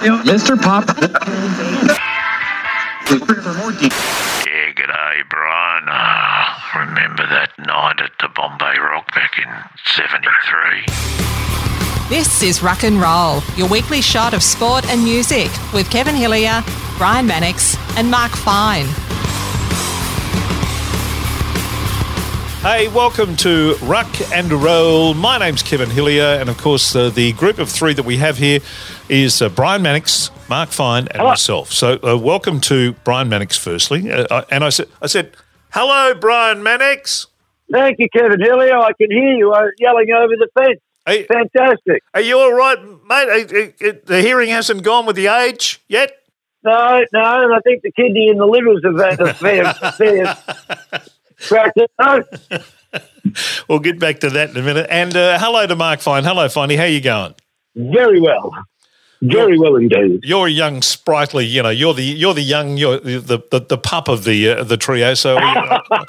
Mr. Pop. Yeah, g'day, Brian. Ah, remember that night at the Bombay Rock back in 73? This is Ruck and Roll, your weekly shot of sport and music with Kevin Hillier, Brian Mannix, and Mark Fine. Hey, welcome to Ruck and Roll. My name's Kevin Hillier, and of course, uh, the group of three that we have here is uh, Brian Mannix, Mark Fine, and myself. So, uh, welcome to Brian Mannix. Firstly, uh, I- and I said, I said, hello, Brian Mannix. Thank you, Kevin Hillier. I can hear you uh, yelling over the fence. Hey, Fantastic. are you all right, mate? Uh, uh, The hearing hasn't gone with the age yet. No, no, and I think the kidney and the livers have had a fair, fair practice. No, We'll get back to that in a minute. And uh, hello to Mark Fine. Hello, Finey. How are you going? very well. Very well indeed. You're a young, sprightly. You know, you're the you're the young, you're the the, the pup of the uh, the trio. So uh, I,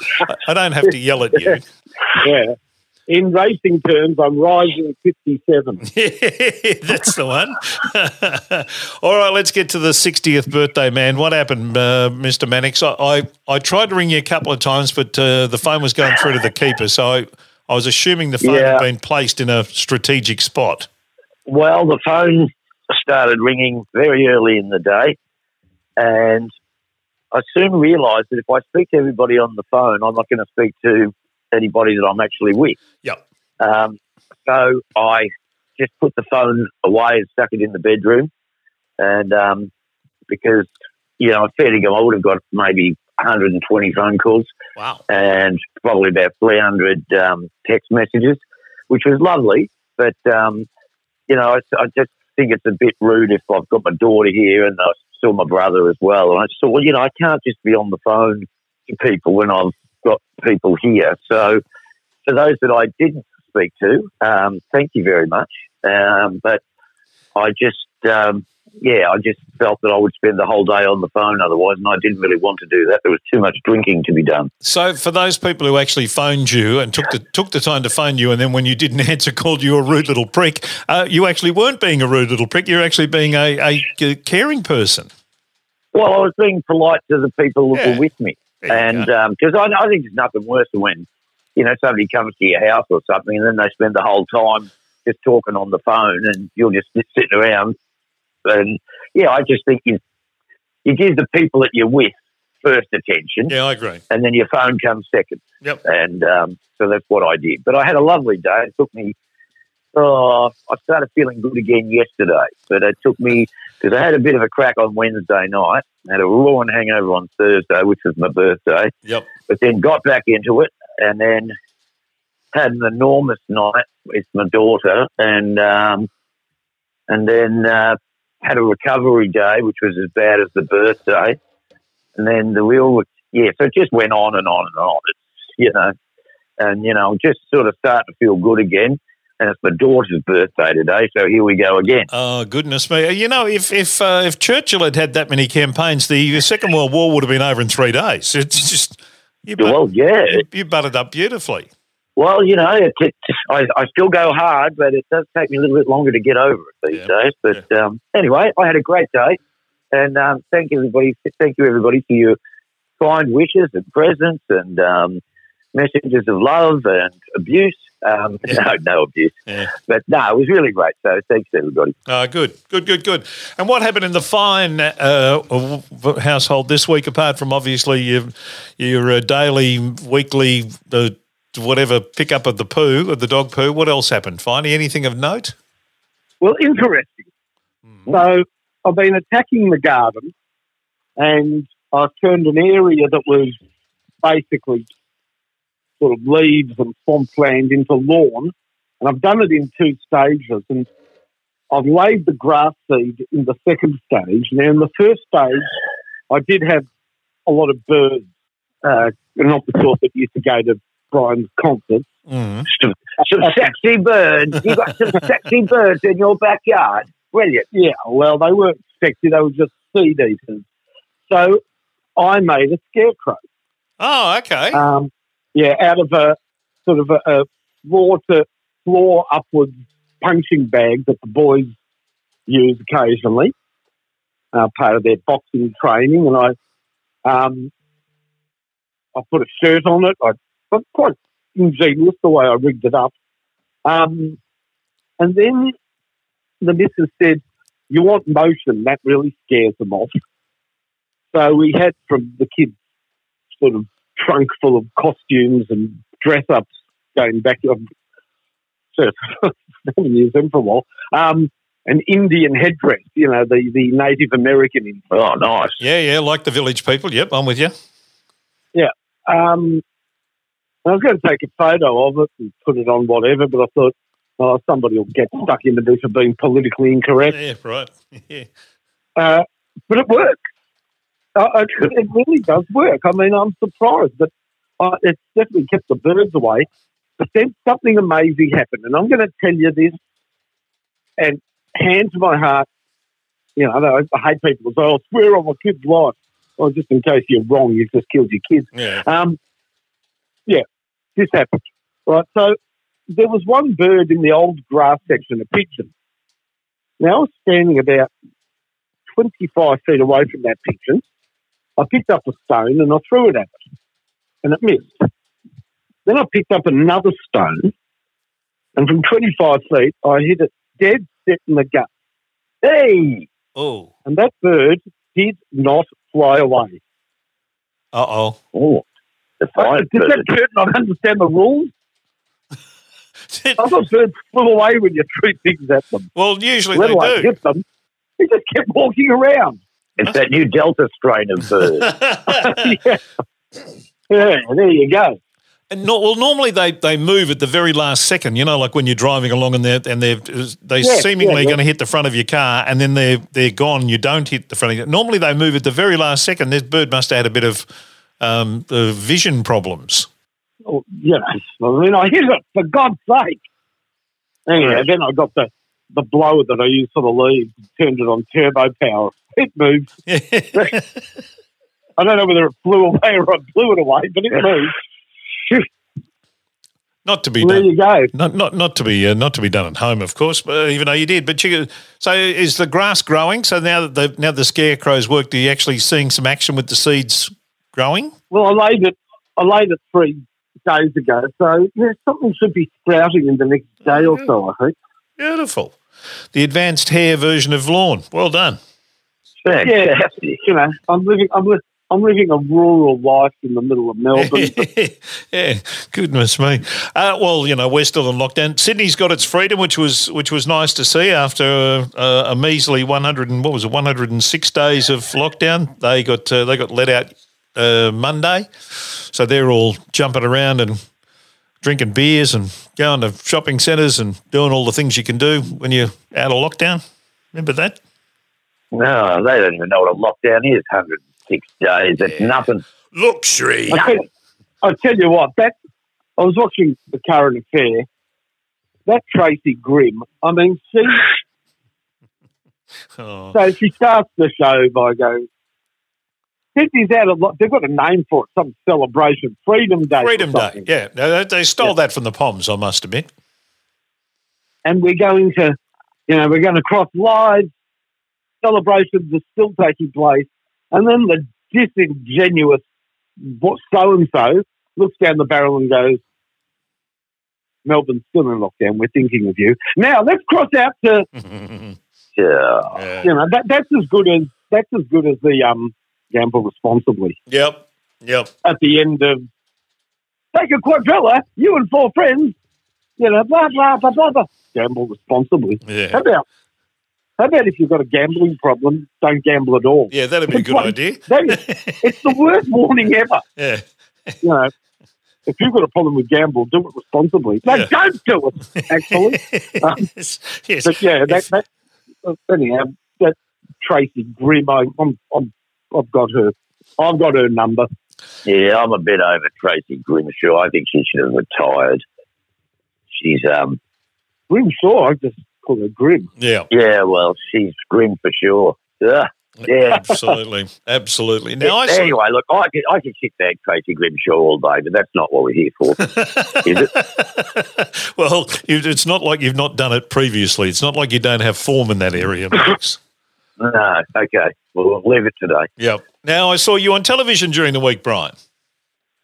I don't have to yell at you. Yeah. In racing terms, I'm rising 57. That's the one. All right, let's get to the 60th birthday, man. What happened, uh, Mr. Mannix? I, I, I tried to ring you a couple of times, but uh, the phone was going through to the keeper. So I, I was assuming the phone Yeah. had been placed in a strategic spot. Well, the phone started ringing very early in the day, and I soon realised that if I speak to everybody on the phone, I'm not going to speak to anybody that I'm actually with. Yep. Um, so I just put the phone away and stuck it in the bedroom, and um, because you know, fair to go, I would have got maybe 120 phone calls Wow. and probably about 300 um, text messages, which was lovely. But, um, you know, I, I just think it's a bit rude if I've got my daughter here and I saw my brother as well. And I just thought, well, you know, I can't just be on the phone to people when I've got people here. So for those that I didn't speak to, um, thank you very much. Um, but I just, um, yeah, I just felt that I would spend the whole day on the phone otherwise, and I didn't really want to do that. There was too much drinking to be done. So for those people who actually phoned you and took the took the time to phone you, and then when you didn't answer, called you a rude little prick, uh, you actually weren't being a rude little prick. You're actually being a caring person. Well, I was being polite to the people that Yeah. were with me, There and because I, I think there's nothing worse than when you know somebody comes to your house or something, and then they spend the whole time just talking on the phone, and you're just sitting around. And yeah, I just think you you give the people that you're with first attention, yeah, I agree. and then your phone comes second. Yep. And um, so that's what I did. But I had a lovely day. It took me, oh, I started feeling good again yesterday. But it took me, because I had a bit of a crack on Wednesday night, had a roaring hangover on Thursday, which was my birthday, Yep. but then got back into it and then had an enormous night with my daughter and, um, and then uh, had a recovery day, which was as bad as the birthday. And then the real, yeah, so it just went on and on and on. It's, you know, and, you know, just sort of start to feel good again. And it's my daughter's birthday today, so here we go again. Oh goodness me! You know, if if uh, if Churchill had had that many campaigns, the Second World War would have been over in three days. It's just you, but- Well, yeah. you, you butted up beautifully. Well, you know, it, it, I, I still go hard, but it does take me a little bit longer to get over it these Yeah, days. But um, anyway, I had a great day, and um, thank you everybody. Thank you everybody for your kind wishes and presents and um, messages of love and abuse. Um, No, no abuse, Yeah. but no, it was really great. So thanks everybody. Uh, good, good, good, good. And what happened in the fine uh, household this week, apart from obviously your, your uh, daily, weekly, uh, whatever pickup of the poo, of the dog poo? What else happened? Finally, anything of note? Well, interesting. So I've been attacking the garden and I've turned an area that was basically sort of leaves and swampland into lawn. And I've done it in two stages. And I've laid the grass seed in the second stage. Now, in the first stage, I did have a lot of birds, uh, not the sort that used to go to Brian's concerts. Mm. Some, some sexy birds. You got some sexy birds in your backyard. Brilliant. Yeah, well, they weren't sexy, they were just seed eaters. So I made a scarecrow. Oh, okay. Um, yeah, out of a sort of a, a floor to floor upwards punching bag that the boys use occasionally. uh, part of their boxing training, and I um, I put a shirt on it. I was quite ingenious the way I rigged it up. Um, and then the missus said, "You want motion? That really scares them off." So we had from the kids sort of trunk full of costumes and dress ups going back um, seven years in for a while. Um, an Indian headdress, you know, the, the Native American. Indian. Oh, nice. Yeah, yeah, like the village people. Yep, I'm with you. Yeah. Um, I was going to take a photo of it and put it on whatever, but I thought, oh, somebody will get stuck into this for being politically incorrect. Yeah, right. Yeah. Uh, but it worked. Uh, it, really does work. I mean, I'm surprised, but uh, it's definitely kept the birds away. But then something amazing happened, and I'm going to tell you this, and hand to my heart, you know, I, know, I hate people who say, "I swear on my kid's life." Well, just in case you're wrong, you've just killed your kids. Yeah. Um, yeah, this happened. Right, so there was one bird in the old grass section, a pigeon. Now I was standing about 25 feet away from that pigeon. I picked up a stone and I threw it at it, and it missed. Then I picked up another stone, and from 25 feet, I hit it dead set in the gut. Hey! Oh, And that bird did not fly away. uh oh. Oh, the fine Does that bird. bird not understand the rules? I thought birds flew away when you threw things at them. well, usually Let they alone do. hit them. He just kept walking around. It's that new Delta strain of bird. yeah. yeah, there you go. And no, well, normally they, they move at the very last second. You know, like when you're driving along and they're and they're they Yeah, seemingly yeah, yeah. going to hit the front of your car, and then they're they're gone. You don't hit the front of your. Normally they move at the very last second. This bird must have had a bit of um, uh, vision problems. Well, you know, I mean, I hit it, for God's sake. Anyway, Yeah. then I got the, the blower that I used for the leaves turned it on turbo power. It moved. I don't know whether it flew away or I blew it away, but it moved. not to be there done. you go. Not not not to be uh, not to be done at home, of course. But even though you did, but you, so is the grass growing? So now that the now the scarecrows worked, are you actually seeing some action with the seeds growing? Well, I laid it. I laid it three days ago, so yeah, something should be sprouting in the next day or so. I think. Beautiful. The advanced hair version of lawn. Well done. Fantastic. You know, I'm living. I'm, li- I'm living a rural life in the middle of Melbourne. yeah, goodness me. Uh, well, you know we're still in lockdown. Sydney's got its freedom, which was which was nice to see after uh, a measly one hundred and what was it, one hundred and six days of lockdown. They got uh, they got let out uh, Monday, so they're all jumping around and drinking beers and going to shopping centres and doing all the things you can do when you're out of lockdown. Remember that? No, they don't even know what a lockdown is. 106 days. It's nothing. Luxury. I tell, I tell you what, that I was watching the current affair. That Tracy Grimm. I mean, she. Oh. So she starts the show by going. Sydney's out of. lo- They've got a name for it. Some celebration, Freedom Day. Freedom Day. Yeah, they, they stole that from the Poms, I must admit. and we're going to, you know, we're going to cross lives. Celebrations are still taking place, and then the disingenuous what so and so looks down the barrel and goes, "Melbourne's still in lockdown. We're thinking of you." Now let's cross out to, Yeah. you know, that, that's as good as that's as good as the um, gamble responsibly Yep. Yep. at the end of take a quadrilla, you and four friends, you know, blah blah blah blah blah. Gamble responsibly. How about how about if you've got a gambling problem, don't gamble at all? Yeah, that'd be a good like- idea. Is, it's the worst warning ever. Yeah. You know, if you've got a problem with gamble, do it responsibly. No, Yeah. don't do it. Actually, Um, yes. but yeah, that, that anyhow, that Tracy Grimm, I, I'm, I'm, I've got her. I've got her number. Yeah, I'm a bit over Tracy Grimshaw. I think she should have retired. She's, um, Grimshaw, I just call her Grim. yeah. yeah, well, she's grim for sure. Yeah. Yeah. Absolutely. Absolutely. Now, I saw, anyway, look, I could, I could kick back Tracy Grimshaw all day, but that's not what we're here for. Is it? well, it's not like you've not done it previously. It's not like you don't have form in that area, Max. No, okay. Well, we'll leave it today. Yep. Now I saw you on television during the week, Brian.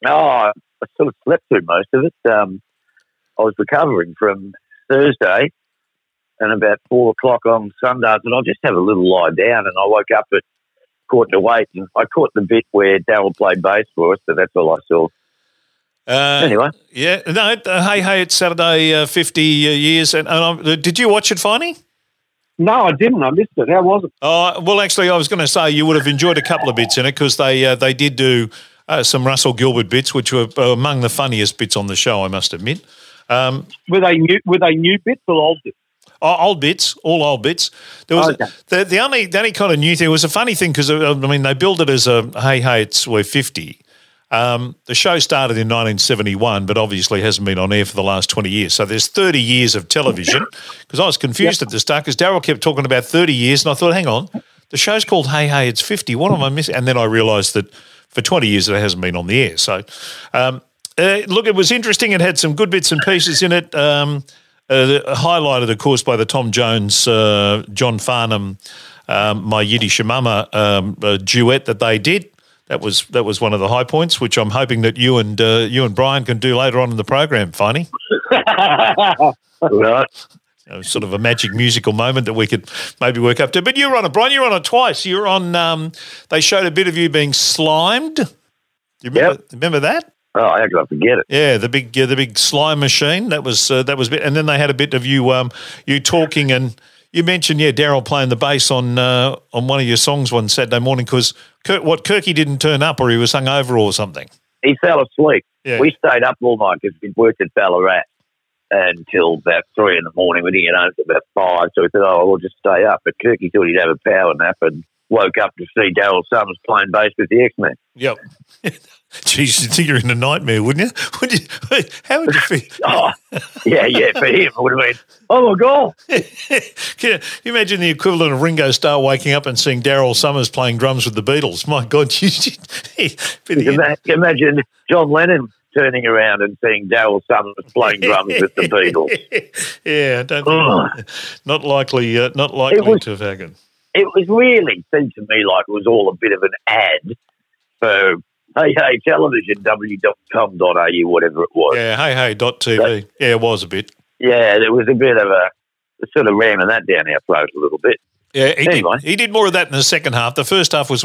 Oh, I sort of slept through most of it. Um, I was recovering from Thursday and about four o'clock on Sunday, and I'll just have a little lie down. And I woke up at quarter to eight, and I caught the bit where Daryl played bass for us, but that's all I saw. Uh, Anyway, Yeah. No. Uh, hey, hey! It's Saturday, uh, fifty uh, years, and, and um, did you watch it, Finey? No, I didn't. I missed it. How was it? Uh, well, actually, I was going to say you would have enjoyed a couple of bits in it because they uh, they did do uh, some Russell Gilbert bits, which were uh, among the funniest bits on the show. I must admit. Um, Were they new? Were they new bits or old bits? Oh, old bits, all old bits. There was Okay. the, the only the only kind of new thing was a funny thing because I mean they billed it as a hey hey it's we're fifty. Um, the show started in 1971, but obviously hasn't been on air for the last 20 years. So there's 30 years of television. Because I was confused at the start because Daryl kept talking about 30 years, and I thought, hang on, the show's called Hey Hey It's 50. What am I missing? And then I realised that for 20 years it hasn't been on the air. So um, uh, look, it was interesting. It had some good bits and pieces in it. Um, uh, highlighted, of course, by the Tom Jones, uh, John Farnham, um, my Yiddish Mama um, uh, duet that they did. That was that was one of the high points, which I'm hoping that you and uh, you and Brian can do later on in the program. Funny, right? uh, sort of a magic musical moment that we could maybe work up to. But you're on it, Brian. You're on it twice. You're on. Um, they showed a bit of you being slimed. Do you remember, remember that? Oh, how could I forget it? Yeah, the big uh, the big slime machine. That was uh, that was bit, and then they had a bit of you um you talking and you mentioned yeah Daryl playing the bass on uh, on one of your songs one Saturday morning because Kirk, what Kirky didn't turn up or he was hungover or something. He fell asleep. Yeah. We stayed up all night because we worked at Ballarat until about three in the morning. We didn't get home until about five, so we said, "Oh, we'll just stay up." But Kirky thought he'd have a power nap and woke up to see Daryl Somers playing bass with the X Men. Yep. Jeez, you'd think you're in a nightmare, wouldn't you? Would you how would you feel? Oh, yeah, yeah. For him, it would have been, "Oh my god!" Can you imagine the equivalent of Ringo Starr waking up and seeing Daryl Somers playing drums with the Beatles? My God, you, you, You ima- Imagine John Lennon turning around and seeing Daryl Somers playing drums with the Beatles. yeah, don't not likely, uh, not likely was- to have happened. it was really seemed to me like it was all a bit of an ad for hey hey television w.com.au whatever it was. Yeah, hey hey dot TV. Yeah, it was a bit. Yeah, there was a bit of a sort of ramming that down our throat a little bit. Yeah, he Anyway. did. He did more of that in the second half. The first half was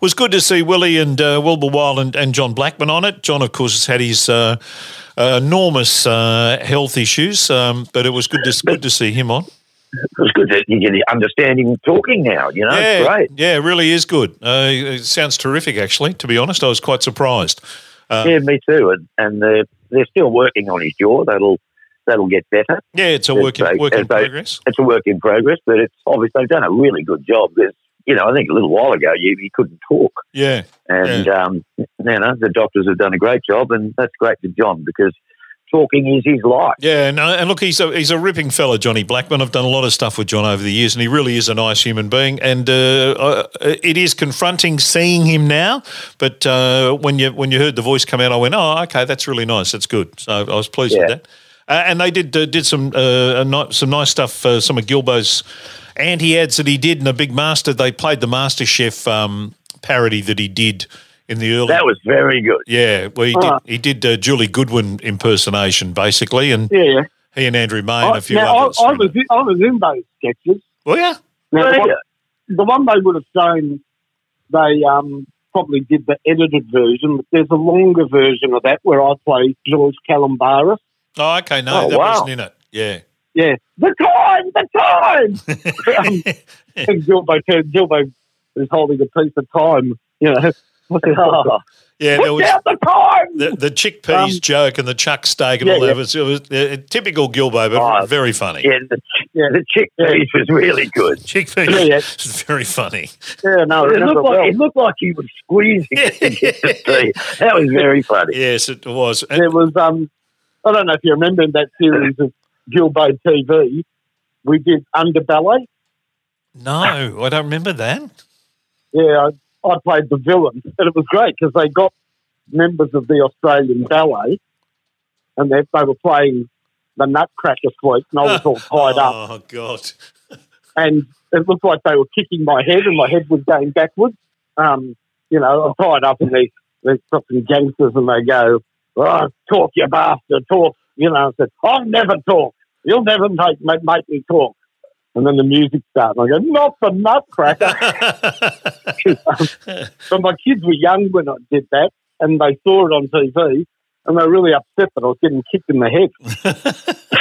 was good to see Willie and uh, Wilbur Wilde and, and John Blackman on it. John, of course, has had his uh, uh, enormous uh, health issues, um, but it was good to good to see him on. It was good that you can understand him talking now. You know, yeah, great. yeah, it really is good. Uh, it sounds terrific, actually. To be honest, I was quite surprised. Uh, yeah, me too. And and they're they're still working on his jaw. That'll that'll get better. Yeah, it's a work in, they- work in they- progress. It's a work in progress, but it's obviously they've done a really good job. There's, you know, I think a little while ago you, you couldn't talk. Yeah, And um, you know the doctors have done a great job, and that's great for John because talking is his life. Yeah, no, and look, he's a he's a ripping fella, Johnny Blackman. I've done a lot of stuff with John over the years, and he really is a nice human being. And uh, uh, it is confronting seeing him now, but uh, when you when you heard the voice come out, I went, "Oh, okay, that's really nice. That's good." So I was pleased with that. Uh, and they did uh, did some uh, some nice stuff. Uh, some of Gilbo's anti ads that he did, and a big master. They played the Master Chef um, parody that he did in the early. That was very good. yeah, well, he Ah. did he did uh, Julie Goodwin impersonation basically, and Yeah, yeah. he and Andrew May and a few now, others. I, I, was in, I was in those sketches. well, yeah. Now, the, Well, one, yeah. the one they would have shown, they um, probably did the edited version. But there's a longer version of that where I play George Calombaris. Oh, okay. No, Oh, that wow. wasn't in it. Yeah. Yeah, the time, the time. um, and Gilbo, Gilbo is holding a piece of time. You know, Oh, Yeah, there was the time. the, the chickpeas Um, joke and the chuck steak and yeah, all that. yeah. It was, it was uh, typical Gilbo, but Oh, very funny. yeah, the, Yeah. the chickpeas was really good. Chickpeas Yeah, yeah. was very funny. Yeah, no, I It remember looked, like, well. it looked like he was squeezing it to get the tea. That was very funny. Yes, it was. And- there was um I don't know if you remember in that series of Gilbo TV, we did Under Ballet. no, I don't remember that. Yeah, I, played the villain, and it was great because they got members of the Australian Ballet, and they, they were playing the Nutcracker Suite, and I was all tied up. Oh God. and it looked like they were kicking my head, and my head was going backwards. Um, you know, I'm tied up, and they they've got some gangsters, and they go, oh, "Talk, you bastard, talk." You know, I said, "I'll never talk. You'll never make, make me talk." And then the music starts, and I go, "Not the nutcracker." but my kids were young when I did that, and they saw it on TV, and they were really upset that I was getting kicked in the head.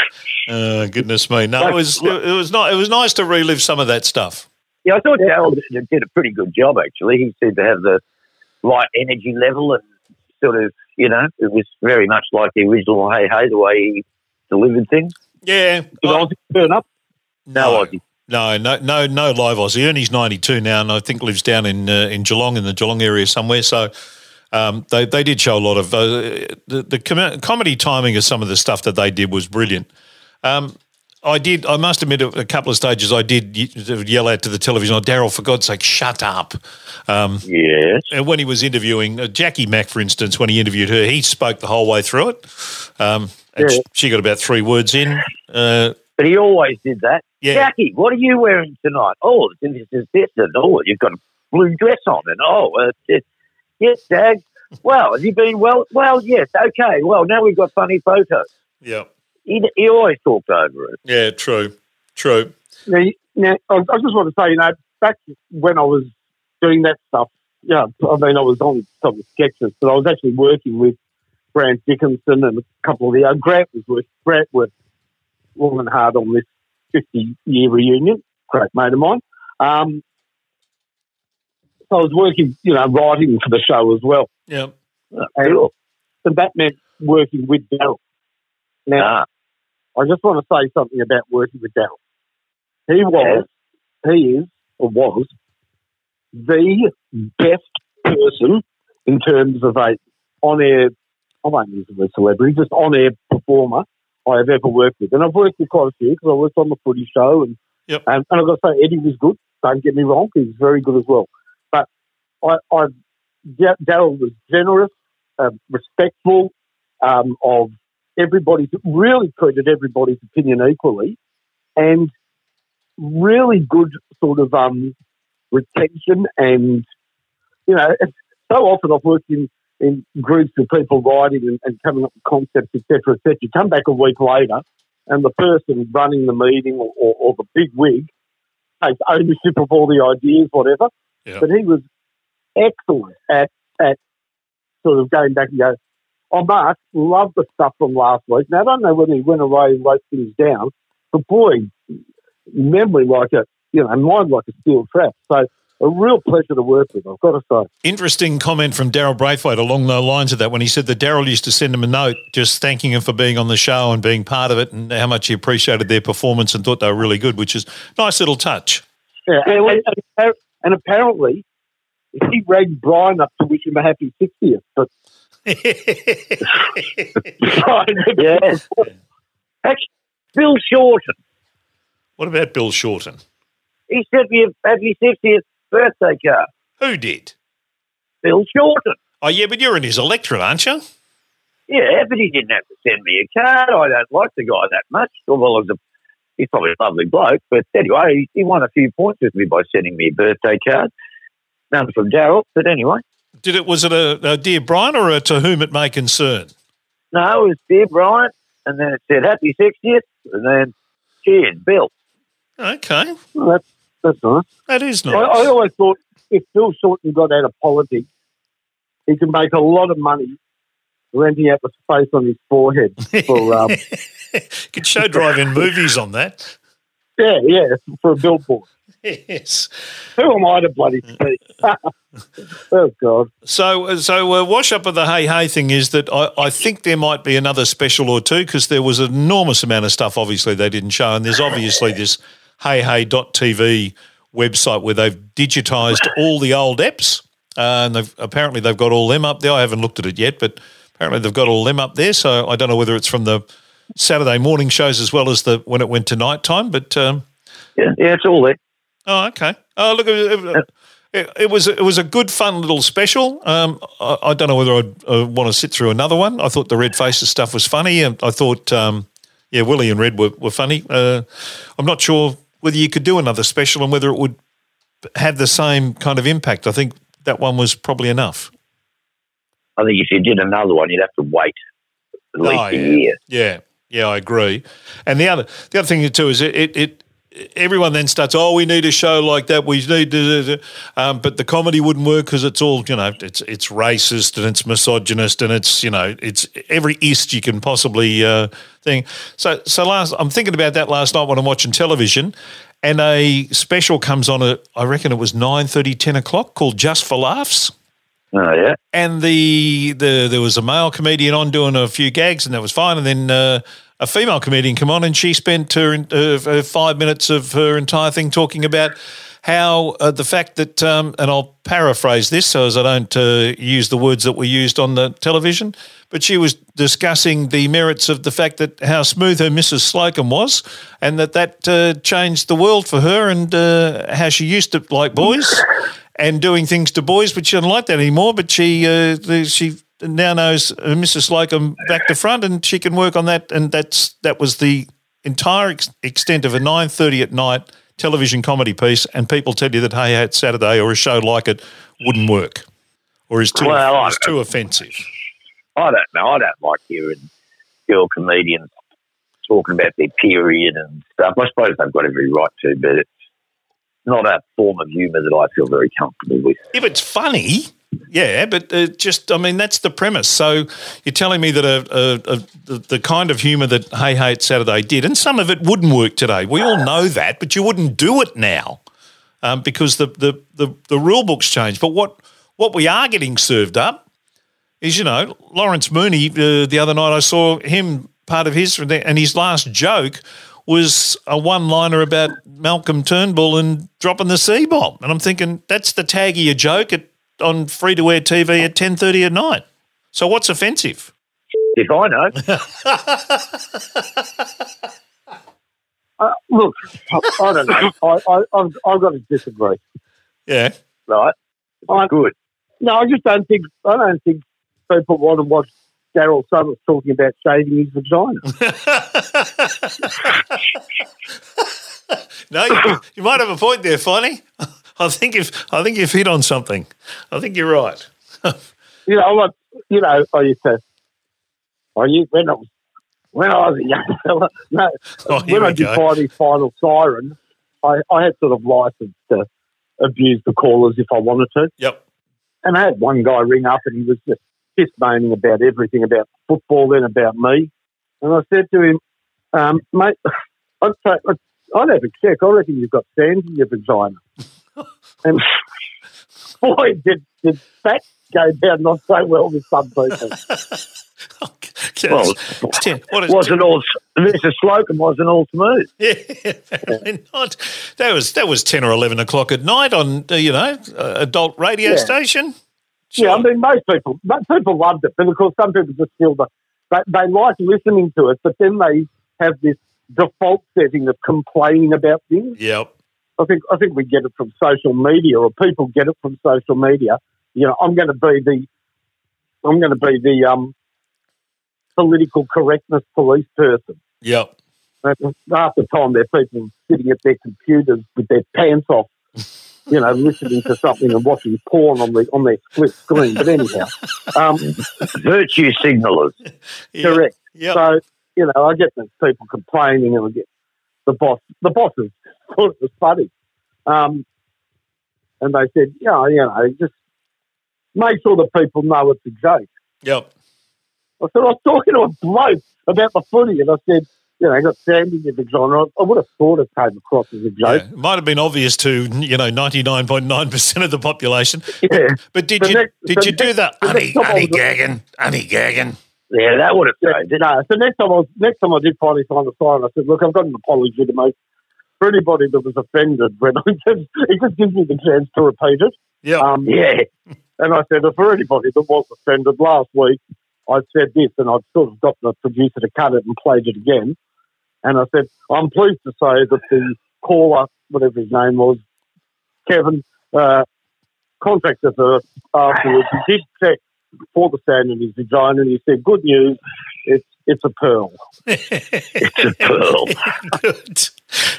Oh, goodness me! No, it was it was not. It was nice to relive some of that stuff. Yeah, I thought Daryl did did a pretty good job, actually. He seemed to have the right energy level and sort of, you know, it was very much like the original Hey Hey, the way he delivered things. Yeah, Did Ossie turn up? No. No, no, no, no live Ossie. Ernie's ninety two now, and I think lives down in uh, in Geelong, in the Geelong area somewhere. So um, they they did show a lot of uh, the the com- comedy timing of some of the stuff that they did was brilliant. Um, I did. I must admit, a couple of stages, I did yell out to the television, "Oh, Daryl, for God's sake, shut up!" Um, Yes. and when he was interviewing uh, Jacki Mac, for instance, when he interviewed her, he spoke the whole way through it. Um, and Yeah. sh- she got about three words in. Uh, But he always did that. Yeah. Jackie, what are you wearing tonight? Oh, this is this, and oh, you've got a blue dress on, and oh, uh, it, yes, Dad. Well, have you been well? Well, yes, okay. Well, now we've got funny photos. yeah, He, he always talked over it. yeah, true, true. Now, now I, I just want to say, you know, back when I was doing that stuff, yeah, I mean, I was on some sketches, but I was actually working with Grant Dickinson and a couple of the uh, Grant was with Grant worked long and hard on this 50 year reunion, great mate of mine. Um, so I was working, you know, writing for the show as well, Yeah, and, and that meant working with Daryl. Now, Ah, I just want to say something about working with Daryl. He was, he is, or was, the best person in terms of a on-air, I won't use the word celebrity, just on-air performer I have ever worked with. And I've worked with quite a few because I worked on the footy show and, Yep. and, and I've got to say Eddie was good. Don't get me wrong, he was very good as well. But I, I Da- Daryl was generous, um, respectful um, of everybody's, really treated everybody's opinion equally, and really good sort of um, retention. And, you know, so often I've worked in, in groups of people writing and, and coming up with concepts, etc., etc. You come back a week later, and the person running the meeting or, or, or the big wig takes ownership of all the ideas, whatever. But he was excellent at, at sort of going back and go, oh, Mark, love the stuff from last week. Now, I don't know whether he went away and wrote things down, but boy, memory like a, you know, mind like a steel trap. So a real pleasure to work with, I've got to say. Interesting comment from Daryl Braithwaite along the lines of that when he said that Daryl used to send him a note just thanking him for being on the show and being part of it and how much he appreciated their performance and thought they were really good, which is a nice little touch. Yeah, and, and, and, and apparently he rang Brian up to wish him a happy 60th, but Brian yes. Actually, Bill Shorten, what about Bill Shorten? he said, me a happy 60th birthday card. Who did? Bill Shorten. Oh, yeah, but you're in his electorate, aren't you? Yeah, but he didn't have to send me a card. I don't like the guy that much. Although he's, a, he's probably a lovely bloke. But anyway, he, he won a few points with me by sending me a birthday card. None from Daryl, but anyway. Did it? Was it a, a dear Brian or a to whom it may concern? No, it was Dear Brian, and then it said Happy 60th, and then cheers, Bill. Okay, well, that's, that's nice. that is I, nice. I always thought if Bill Shorten got out of politics, he can make a lot of money renting out the space on his forehead for, um, Could show drive-in movies on that. yeah, yeah, for a billboard. Yes. Who am I to bloody speak? oh, God. So, so uh, wash up of the hey hey thing is that I, I think there might be another special or two because there was an enormous amount of stuff. Obviously, they didn't show, and there's obviously this hey hey.tv website where they've digitised all the old apps, uh, and they've apparently they've got all them up there. I haven't looked at it yet, but apparently they've got all them up there. So I don't know whether it's from the Saturday morning shows as well as the when it went to night time, but. Um, Yeah, yeah, it's all there. Oh, okay. Oh, look, it, it, it, it was it was a good, fun little special. Um, I, I don't know whether I'd uh, want to sit through another one. I thought the Red Faces stuff was funny, and I thought, um, yeah, Willie and Red were, were funny. Uh, I'm not sure whether you could do another special and whether it would have the same kind of impact. I think that one was probably enough. I think if you did another one, you'd have to wait at least Oh, a year. Yeah, yeah, I agree. And the other the other thing too is it it. it Everyone then starts. Oh, we need a show like that. We need, to, um, but the comedy wouldn't work because it's all you know. It's it's racist and it's misogynist and it's you know it's every ist you can possibly uh, thing. So so last, I'm thinking about that last night when I'm watching television, and a special comes on at I reckon it was 9:30, 10 o'clock called Just for Laughs Oh, yeah. and the, the there was a male comedian on doing a few gags, and that was fine. And then uh, a female comedian come on, and she spent her, uh, her five minutes of her entire thing talking about how uh, the fact that, um, and I'll paraphrase this so as I don't uh, use the words that were used on the television, but she was discussing the merits of the fact that how smooth her Mrs. Slocum was, and that that uh, changed the world for her, and uh, how she used to like boys and doing things to boys, but she doesn't like that anymore. But she uh, she now knows Mrs. Slocum back to front, and she can work on that. And that's that was the entire ex- extent of a nine thirty at night television comedy piece. And people tell you that Hey Hey It's Saturday or a show like it wouldn't work, or is too Well, is too offensive. I don't know. I don't like hearing girl comedians talking about their period and stuff. I suppose they've got every right to, but it's not a form of humour that I feel very comfortable with. If it's funny, yeah, but uh, just I mean that's the premise. So you're telling me that a, a, a the, kind of humour that Hey Hey It's Saturday did, and some of it wouldn't work today. We all know that, but you wouldn't do it now um, because the, the the the rule books changed. But what what we are getting served up is you know Lawrence Mooney. Uh, the other night I saw him part of his and his last joke was a one-liner about Malcolm Turnbull and dropping the C bomb, and I'm thinking that's the tag of your joke at on free-to-air TV at 10:30 at night. So what's offensive? If I know, Uh, look, I, I don't know. I, I, I've, I've got to disagree. Yeah, right? I'm Good. no, I just don't think I don't think people want to watch Daryl Somers talking about shaving his vagina. no, you, you might have a point there, Fonny. I think you've I think you've hit on something. I think you're right. you know, like, you know, I used to, I used, when I was, when I was a young fella, no, Oh, when I did go. Friday Final Siren, I, I had sort of license to abuse the callers if I wanted to. Yep. And I had one guy ring up and he was just piss moaning about everything about football, then about me. And I said to him, um, mate, I'd say, I'd, I'd have a check. I reckon you've got sand in your vagina. And boy, did, did that go down not so well with some people. Well, It's ten- what is- wasn't all Mr. Slocum wasn't all smooth. Yeah, apparently not. That was that was ten or eleven o'clock at night on uh, you know uh, adult radio Yeah. station. Yeah, I mean, most people, most people loved it, but of course, some people just feel that they, they like listening to it, but then they have this default setting of complaining about things. Yep. I think I think we get it from social media, or people get it from social media. You know, I'm going to be the I'm going to be the um, political correctness police person. Yep. Half the time, they're people sitting at their computers with their pants off, you know, listening to something and watching porn on the on their split screen. But anyhow, um, Virtue signalers. Yep. correct. Yep. So you know, I get the people complaining, and I get the boss. The bosses thought it was funny, um, and they said, "Yeah, you know, just make sure the people know it's a joke." Yep. I said, I was talking to a bloke about the footy, and I said, "You know, I got sand in your vagina." I would have thought it came across as a joke. It might have been obvious to you know ninety nine point nine percent of the population. Yeah. But did The you next- did you do next- the the honey next honey gagging honey gagging? Yeah, that would have Yeah, it. no, so next time I was next time I did finally sign the sign, I said, "Look, I've got an apology to make for anybody that was offended." When I just, it just gives me the chance to repeat it. Yep. Um, Yeah. And I said, for anybody that was offended last week, I said this, and I'd sort of got the producer to cut it and played it again. And I said, I'm pleased to say that the caller, whatever his name was, Kevin, uh, contacted us afterwards. He did check for the sand in his vagina, and he said, "Good news, it's it's a pearl." It's a pearl. Good.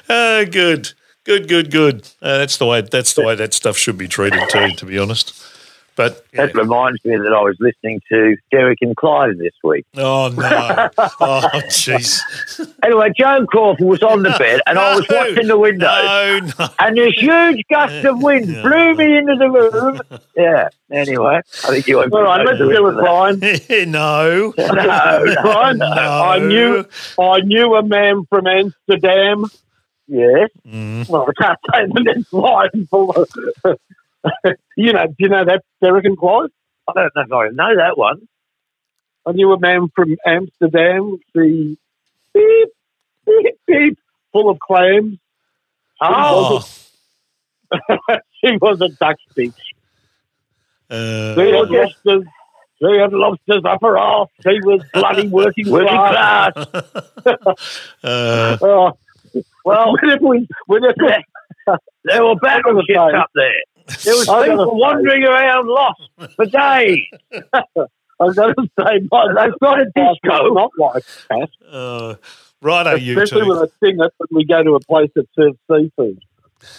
Uh, good, good, good, good. Uh, that's the way. That's the way that stuff should be treated too. To be honest, but yeah. That reminds me that I was listening to Derek and Clive this week. oh no, oh jeez, Anyway, Joan Crawford was on the bed, and I was watching the window. No, no. And this huge gust of wind blew me into the room. Yeah. Anyway, I think you went. All right, let's do it, Brian. no. No, no, Brian, no. I knew I knew a man from Amsterdam. Yes. Well, I can't say the next line. full of- you know, do you know that Derek and Clive? I don't know if I know that one. I knew a man from Amsterdam. The beep beep beep full of clams. Oh, She was a Dutch bitch. uh, She had lobsters. Had lobsters up her arse. She was bloody working, Working class. class. uh, Oh, Well, whenever we, whenever, there were battleships say. up there. There was I was people say. wandering around lost for days. I was going to say, my, That's not a disco. Not like that. uh, righto, you Especially when. I sing it when we go to a place that serves seafood.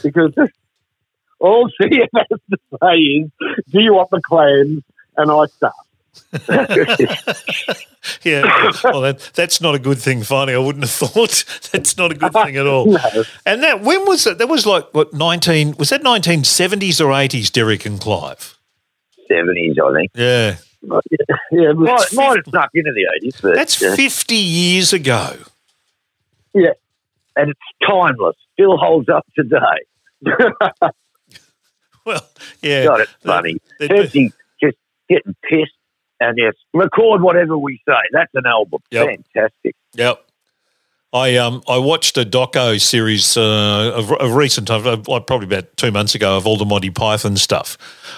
Because all she has to say is, do you want the clams? And I start. Yeah, well, that, that's not a good thing. Finally, I wouldn't have thought that's not a good thing at all. No. And that when was it? That was like what nineteen? Was that nineteen seventies or eighties? Derek and Clive. 70s, I think. Yeah, Yeah, it Might, might have snuck into the 80s, but that's uh, fifty years ago. yeah. and it's timeless. Still holds up today. Well, yeah, God, it's funny. the- Percy just getting pissed and yes, record whatever we say. That's an album. Yep. Fantastic. Yep. I um I watched a doco series uh, of, of recent time, probably about two months ago, of all the Monty Python stuff,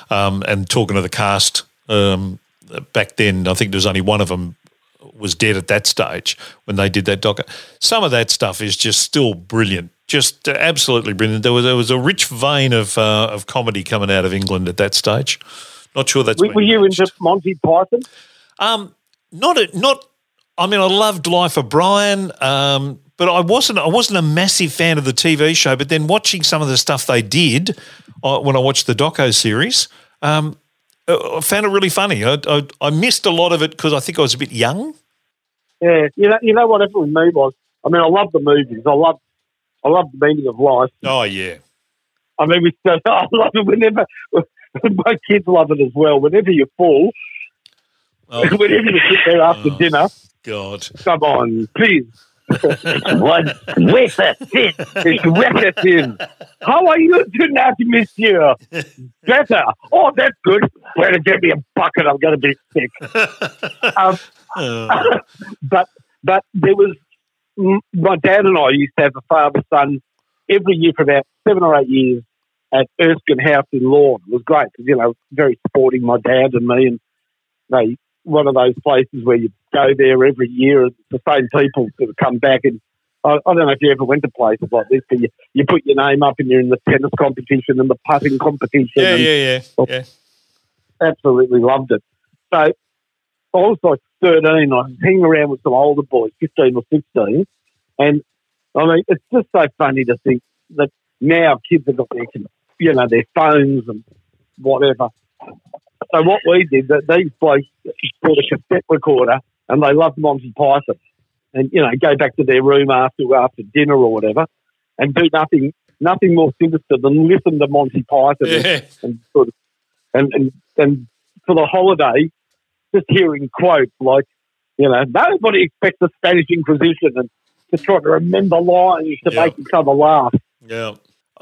um, and talking to the cast um, back then. I think there was only one of them was dead at that stage when they did that doco. Some of that stuff is just still brilliant, just uh, absolutely brilliant. There was there was a rich vein of uh, of comedy coming out of England at that stage. Not sure that's Were, were you into Monty Python? Um, not a, not. I mean, I loved Life of Brian, um, but I wasn't. I wasn't a massive fan of the TV show. But then watching some of the stuff they did uh, when I watched the doco series, um, uh, I found it really funny. I, I, I missed a lot of it because I think I was a bit young. Yeah, you know, you know what happened with me was. I mean, I love the movies. I love, I love the meaning of life. Oh yeah, I mean, we I love it whenever. My kids love it as well. Whenever you're full, oh whenever you sit there after Oh. dinner, God, come on, please. One with a sin. It's Weckerton. How are you tonight, monsieur? Better. Oh, that's good. Well, get me a bucket. I'm going to be sick. Um, Uh, but but there was my dad and I used to have a father son every year for about seven or eight years at Erskine House in Lorne. It was great because you know very sporting. My dad and me, and they one of those places where you go there every year. and The same people sort of come back and. I, I don't know if you ever went to places like this, but you, you put your name up and you're in the tennis competition and the putting competition. yeah, and yeah, yeah, oh, yeah. absolutely loved it. So I was like 13. I was hanging around with some older boys, 15 or 16. And I mean, it's just so funny to think that now kids have got their, you know, their phones and whatever. So what we did, that these blokes bought a cassette recorder and they loved Monty Python. And, you know, go back to their room after after dinner or whatever and do nothing nothing more sinister than listen to Monty Python and yeah. and sort of and, and and for the holiday, just hearing quotes like, you know, nobody expects the Spanish Inquisition and just trying to remember lines to Yeah. make each other laugh. yeah.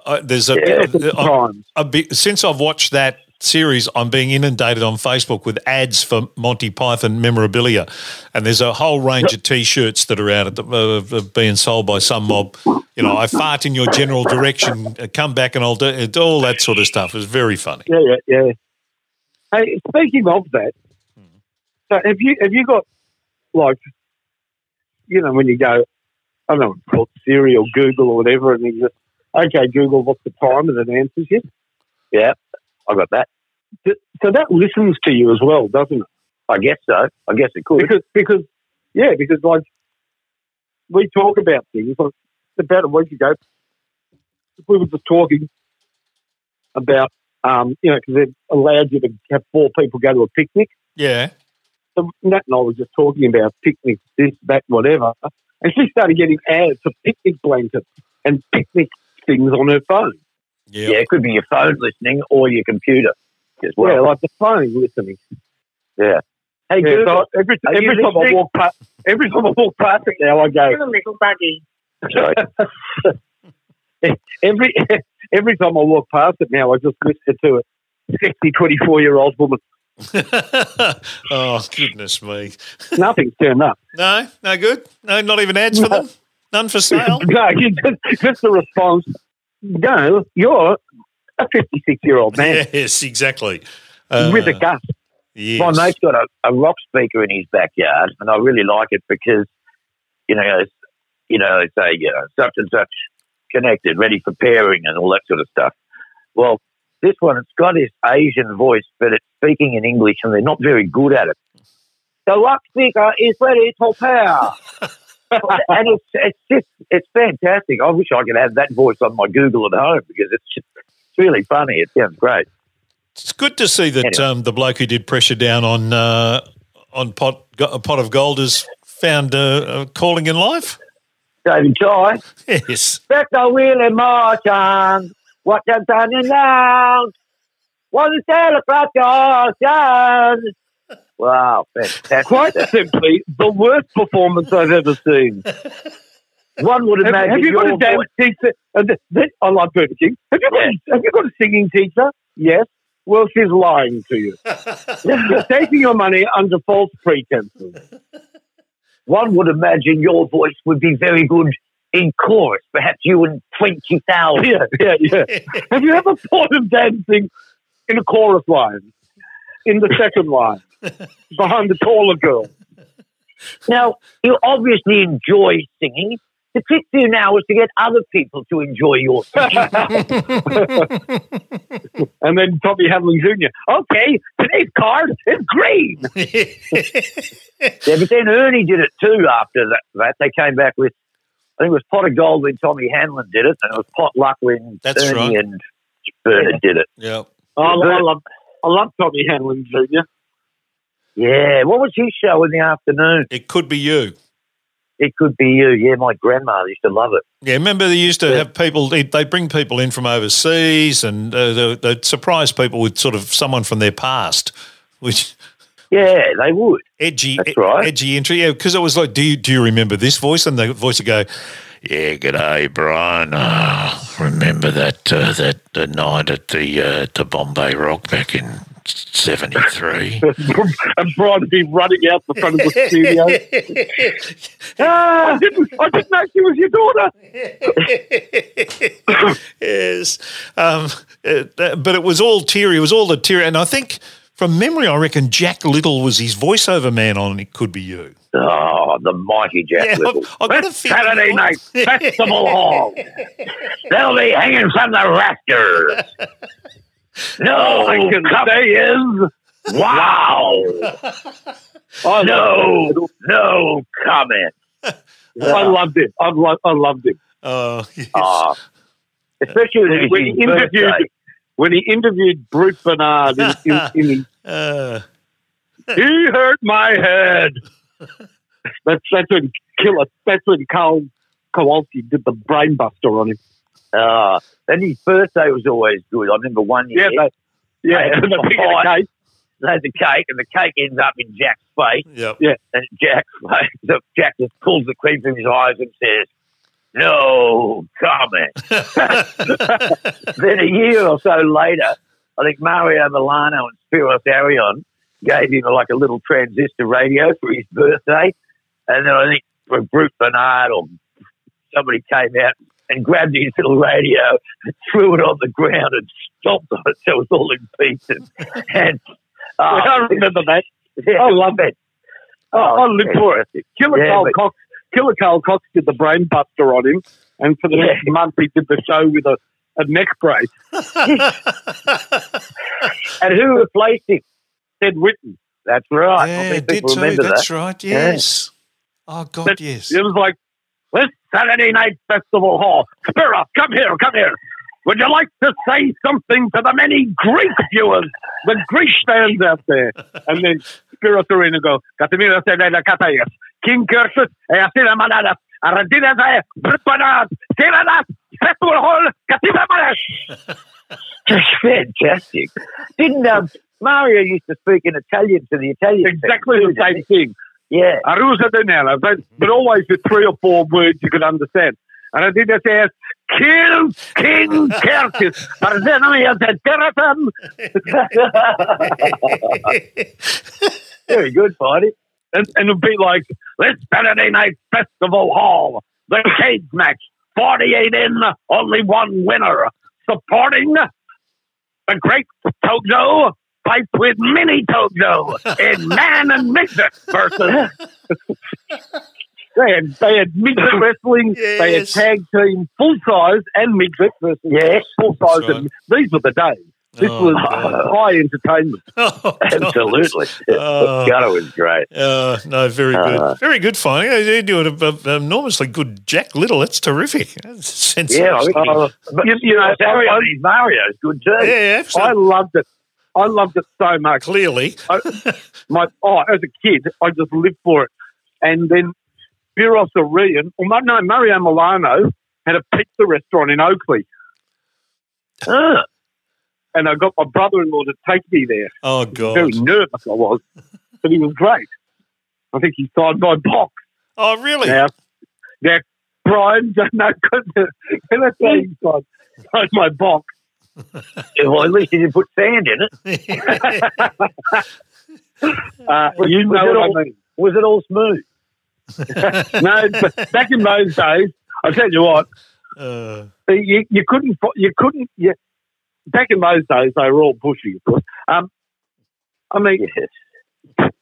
Uh, there's a, Yeah, At the I'm- a bit, since I've watched that series, I'm being inundated on Facebook with ads for Monty Python memorabilia, and there's a whole range of T-shirts that are out at the, uh, uh, being sold by some mob. You know, I fart in your general direction, uh, come back and I'll do it, all that sort of stuff. It's very funny. Yeah, yeah, yeah. Hey, speaking of that, so have you have you got like, you know, when you go, I don't know, called Siri or Google or whatever, and you just, okay, Google, what's the time, and it answers you. Yeah, I got that. So that listens to you as well, doesn't it? I guess so. I guess it could. because because yeah, because like we talk about things like about a week ago, we were just talking about, um, you know, because they've allowed you to have four people go to a picnic. Yeah. So Nat and I were just talking about picnics, this, that, whatever. And she started getting ads for picnic blankets and picnic things on her phone. Yeah. Yeah, it could be your phone listening or your computer as well. Yeah, like the phone listening. Hey, Yeah, Google. so every every time I walk past, every time I walk past it now, I go. a little buggy. Every every time I walk past it now, I just listen to a sexy twenty four year old woman. oh, goodness me. Nothing's turned up. No, no good. No, not even ads for them. None for sale. no, just, just the response. No, you're a fifty six year old man Yes, exactly. Uh, with a gun. yes. My mate's got a, a rock speaker in his backyard, and I really like it because, you know, it's, you know, it's a you know, such and such connected, ready for pairing, and all that sort of stuff. Well, this one, it's got this Asian voice, but it's speaking in English, and they're not very good at it. The rock speaker is ready to pair. and it's it's just it's fantastic. I wish I could have that voice on my Google at home because it's just, it's really funny. It sounds great. It's good to see that Anyway. um, the bloke who did pressure down on uh, on pot a pot of gold has found uh, a calling in life. David Ty. Yes. Back the wheel in motion. What you turning down? What is telegraph ocean? Wow, fantastic. Quite simply, the worst performance I've ever seen. One would imagine have you got a dance voice- teacher? And th- th- I like Burger King. Have you, got, have you got a singing teacher? Yes. Well, she's lying to you. You're taking your money under false pretenses. One would imagine your voice would be very good in chorus. Perhaps you and twenty thousand. Yeah, yeah, yeah. have you ever thought of dancing in a chorus line? In the second line, behind the taller girl. Now you obviously enjoy singing. The trick to you now is to get other people to enjoy your singing. And then Tommy Hanlon Jr. Okay, today's card is green. Yeah, but then Ernie did it too after that. that. They came back with, I think it was Pot of Gold when Tommy Hanlon did it, and it was Pot Luck when That's Ernie right. and Bernard did it. yeah. Oh, I, love, I love Tommy Hanlon Jr. Yeah, what was his show in the afternoon? It could be you. It could be you. Yeah, my grandmother used to love it. Yeah, remember they used to Yeah. have people. They bring people in from overseas, and uh, they, they'd surprise people with sort of someone from their past, which Yeah, they would. edgy, That's right. edgy entry. Yeah, because it was like, do you do you remember this voice? And the voice would go, Yeah, g'day, Brian. Uh, remember that uh, that the night at the uh, the Bombay Rock back in '73? and Brian would be running out the front of the studio. ah, I didn't, I didn't know she was your daughter. yes, um, uh, but it was all teary. It was all the teary, and I think. From memory, I reckon Jack Little was his voiceover man on It Could Be You. Oh, the mighty Jack Yeah, Little. I've, I've got a Saturday night, Festival Hall. They'll be hanging from the rafters. No, I can come- say is, Wow. I No, no comment. him. I loved him. I, lo- I loved him. Oh, yes. Ah, especially when When he interviewed, birthday. when he interviewed Brute Bernard, in, in, in his, Uh, he hurt my head. That's that's when Killer. That's when Carl Kowalski did the brainbuster on him. Ah, and his birthday was always good. I remember one year Yeah, they, yeah, Hey, and the it's big a fight. cake. they had the cake, and the cake ends up in Jack's face, yep. and Jack, so Jack just pulls the cream from his eyes and says, "No comment." then a year or so later, I think Mario Milano and Spiros Arion gave him like a little transistor radio for his birthday. And then I think Brute Bernard or somebody came out and grabbed his little radio threw it on the ground and stomped on it so it was all in pieces. And uh, I remember that. yeah, I love it. Oh, I lived for it. Killer Yeah, Carl but- Cox. Killer Karl Kox did the brainbuster on him, and for the Yeah. next month he did the show with a, a neck brace. and who replaced him? Ted Whitten. That's right. Yeah, I think did too. remember That's that. right. Yes. Oh God, But yes. It was like, this Saturday Night Festival Hall. Spiros, come here, come here. Would you like to say something to the many Greek viewers, the Greek fans out there? And then Spiros Arion go, Katamira Saturday Katayas, King Cursus, Easina Manada, Aradina Zaya, Britanat, Siradat, Festival Hall, Katima Manas. Just fantastic. Didn't um, Mario used to speak in Italian to the Italians? Exactly the same thing. Yeah. Arusa Danella, but, but always with three or four words you could understand. And I think did say, kill King Curtis, Arzenami the Terratum. Very good, Fighty. And, and it'd be like, this Saturday Night Festival Hall, the cage match, 48 in, only one winner. Supporting the great Togo, fight with mini Togo and man and midget versus. they had they had midget wrestling, they had tag team full size and midget versus Yes. full size. right. And these were the days. This Oh, was God. high entertainment. Oh. Absolutely. Oh. Gutter was great. Uh, no, very good. Uh, very good finding. They're doing a, a, enormously good Jack Little. That's terrific. That's Yeah, I sensational. Uh, but, you, you know, Mario, Mario's good too. yeah, absolutely. I loved it. I loved it so much. Clearly. I, my oh, as a kid, I just lived for it. And then Spiros Arion, or no, Mario Milano had a pizza restaurant in Oakleigh, Ah, and I got my brother-in-law to take me there. Oh, god, Very nervous I was, but he was great. I think he signed my box. Oh, really? Now, now Brian, no, because can I say he signed, signed my box? well, at least he didn't put sand in it. Uh, you was know it what all- I mean. Was it all smooth? no, but back in those days, I tell you what, Uh, you, you couldn't, you couldn't, you, back in those days, they were all bushy, of course. Um, I mean,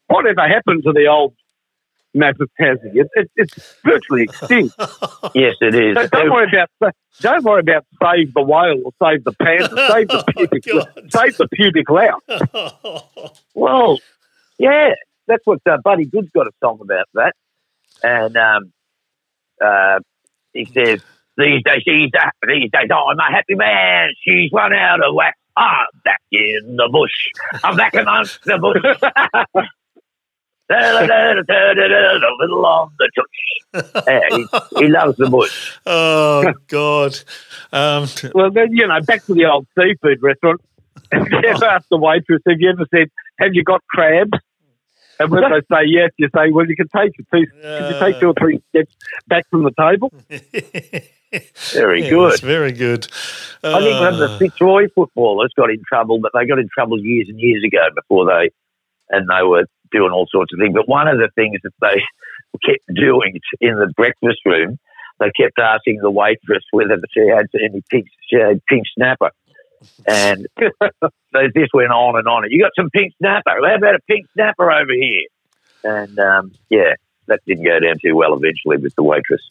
whatever happened to the old Massive Tassie? It, it, it's virtually extinct. Yes, it is. So don't worry about don't worry about save the whale or save the panther, save the pubic, Oh, save the pubic louse. Well, yeah, that's what uh, Buddy Goode's got a song about that, and um, uh, he says these days, these, these days, I'm a happy man. She's run out of whack. I'm back in the bush. I'm back amongst the bush. A little on the touch. Yeah, he, he loves the bush. oh, God. Um, Well, then you know, back to the old seafood restaurant. Have you ever asked the waitress, "Have you ever said, have you got crabs?" And when they say yes, you say, "Well, you can take a two, can you take two or three steps back from the table?" Very yes, good. Very good. I think one of the Uh, Fitzroy footballers got in trouble, but they got in trouble years and years ago before they, and they were doing all sorts of things. But one of the things that they kept doing in the breakfast room, they kept asking the waitress whether she had any pink, she had pink snapper. And so this went on and on. You got some pink snapper? How about a pink snapper over here? And um, yeah, that didn't go down too well eventually with the waitress.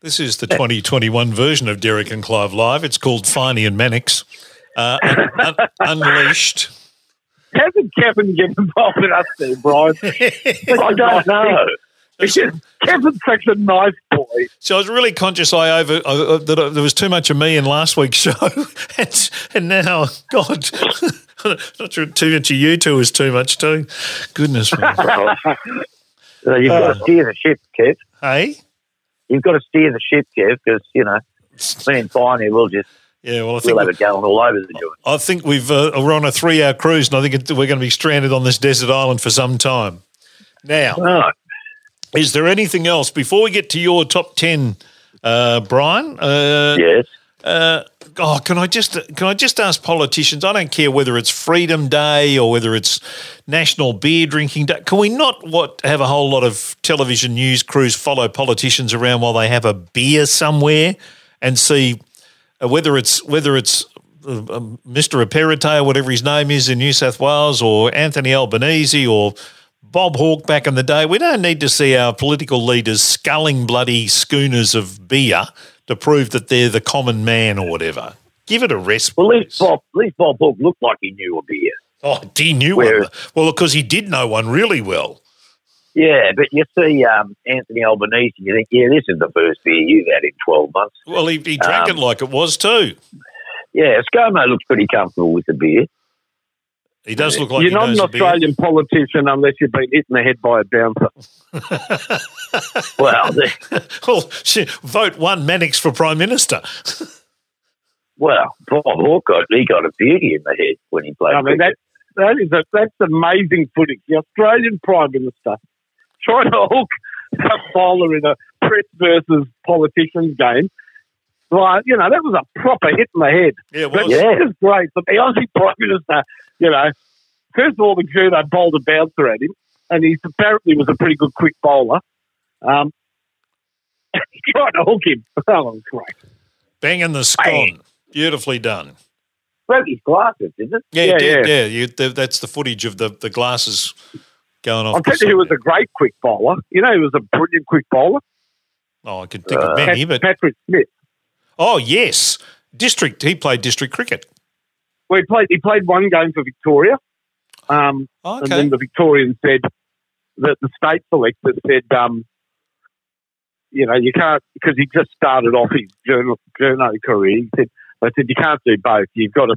This is the 2021 version of Derek and Clive Live. It's called Finey and Mannix. Uh, un- un- unleashed. Hasn't Kevin get involved with us there, Brian? I don't know. Just, Kevin's such a nice boy. So I was really conscious I over uh, that uh, there was too much of me in last week's show, and, and now, God, not sure too much of you two is too much too. Goodness me. So you've got to steer the ship, Kev. hey, You've got to steer the ship, Kev, because you know me and Finey will just yeah. Well, I think we'll have it going all over the joint. I think we've uh, we're on a three-hour cruise, and I think it, we're going to be stranded on this desert island for some time. Now, Right. is there anything else before we get to your top ten, uh, Brian? Uh, Yes. Uh, oh, can I just can I just ask politicians? I don't care whether it's Freedom Day or whether it's National Beer Drinking Day. Can we not what have a whole lot of television news crews follow politicians around while they have a beer somewhere and see whether it's whether it's uh, um, Mr. Aperite or whatever his name is in New South Wales or Anthony Albanese or Bob Hawke back in the day. We don't need to see our political leaders sculling bloody schooners of beer to prove that they're the common man or whatever. Give it a rest. Well, at least. Bob, at least Bob Hawke looked like he knew a beer. Oh, he knew Where- one. Well, because he did know one really well. Yeah, but you see um, Anthony Albanese, you think, yeah, this is the first beer you've had in 12 months. Well, he, he drank Um, it like it was too. Yeah, ScoMo looks pretty comfortable with the beer. He does look like You're he not an knows a beer. Australian politician unless you've been hit in the head by a bouncer. Well, the- well, shit, vote one Mannix for Prime Minister. well, Bob Hawke he got a beauty in the head when he played. I mean, that, that is a, that's amazing footage. The Australian Prime Minister trying to hook a bowler in a press versus politicians game. Well, you know, that was a proper hit in the head. Yeah, it But was. Yeah. it was great. But the Aussie Prime Minister, you know, first of all, the judo bowled a bouncer at him, and he apparently was a pretty good quick bowler. Um, tried to hook him. That was great. Banging the scone. Beautifully done. broke his glasses, didn't it? Yeah, Yeah, yeah, yeah. yeah. You, th- that's the footage of the, the glasses going off. I'll tell you who was a great quick bowler. You know, he was a brilliant quick bowler. Oh, I can think Uh, of many, but Patrick Smith. oh yes, district. He played district cricket. Well, he played. He played one game for Victoria, um, and Okay. then the Victorian said that the state selector said, um, you know, you can't because he just started off his journal journo career. He said, they said you can't do both. You've got to,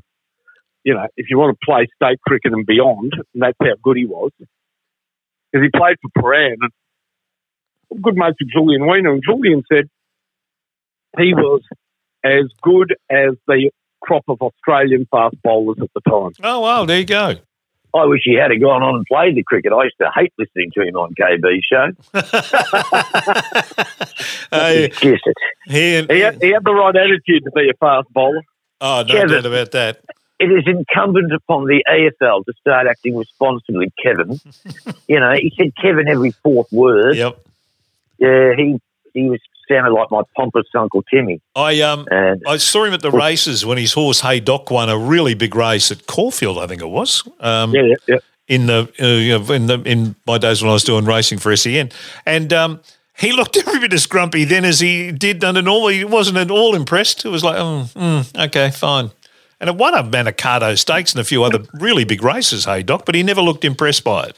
you know, if you want to play state cricket and beyond, and that's how good he was. Because he played for Prahran and I'm good mates with Julien Wiener, and Julien said he was as good as the crop of Australian fast bowlers at the time. Oh wow, there you go. I wish he had have gone on and played the cricket. I used to hate listening to him on KB show. Hey, Kiss it. he He had, he had the right attitude to be a fast bowler. oh, no Kevin. doubt about that. It is incumbent upon the AFL to start acting responsibly, Kevin. you know, he said Kevin every fourth word. Yep. Yeah, he he was sounded like my pompous uncle Timmy. I um And I saw him at the races when his horse Hey Doc won a really big race at Caulfield, I think it was. Um, Yeah, yeah, yeah. in the uh, in the in my days when I was doing racing for SEN, and um, he looked every bit as grumpy then as he did under normal. He wasn't at all impressed. It was like, oh, mm, okay, fine. And it won a Manikato Stakes and a few other really big races, hey Doc, but he never looked impressed by it.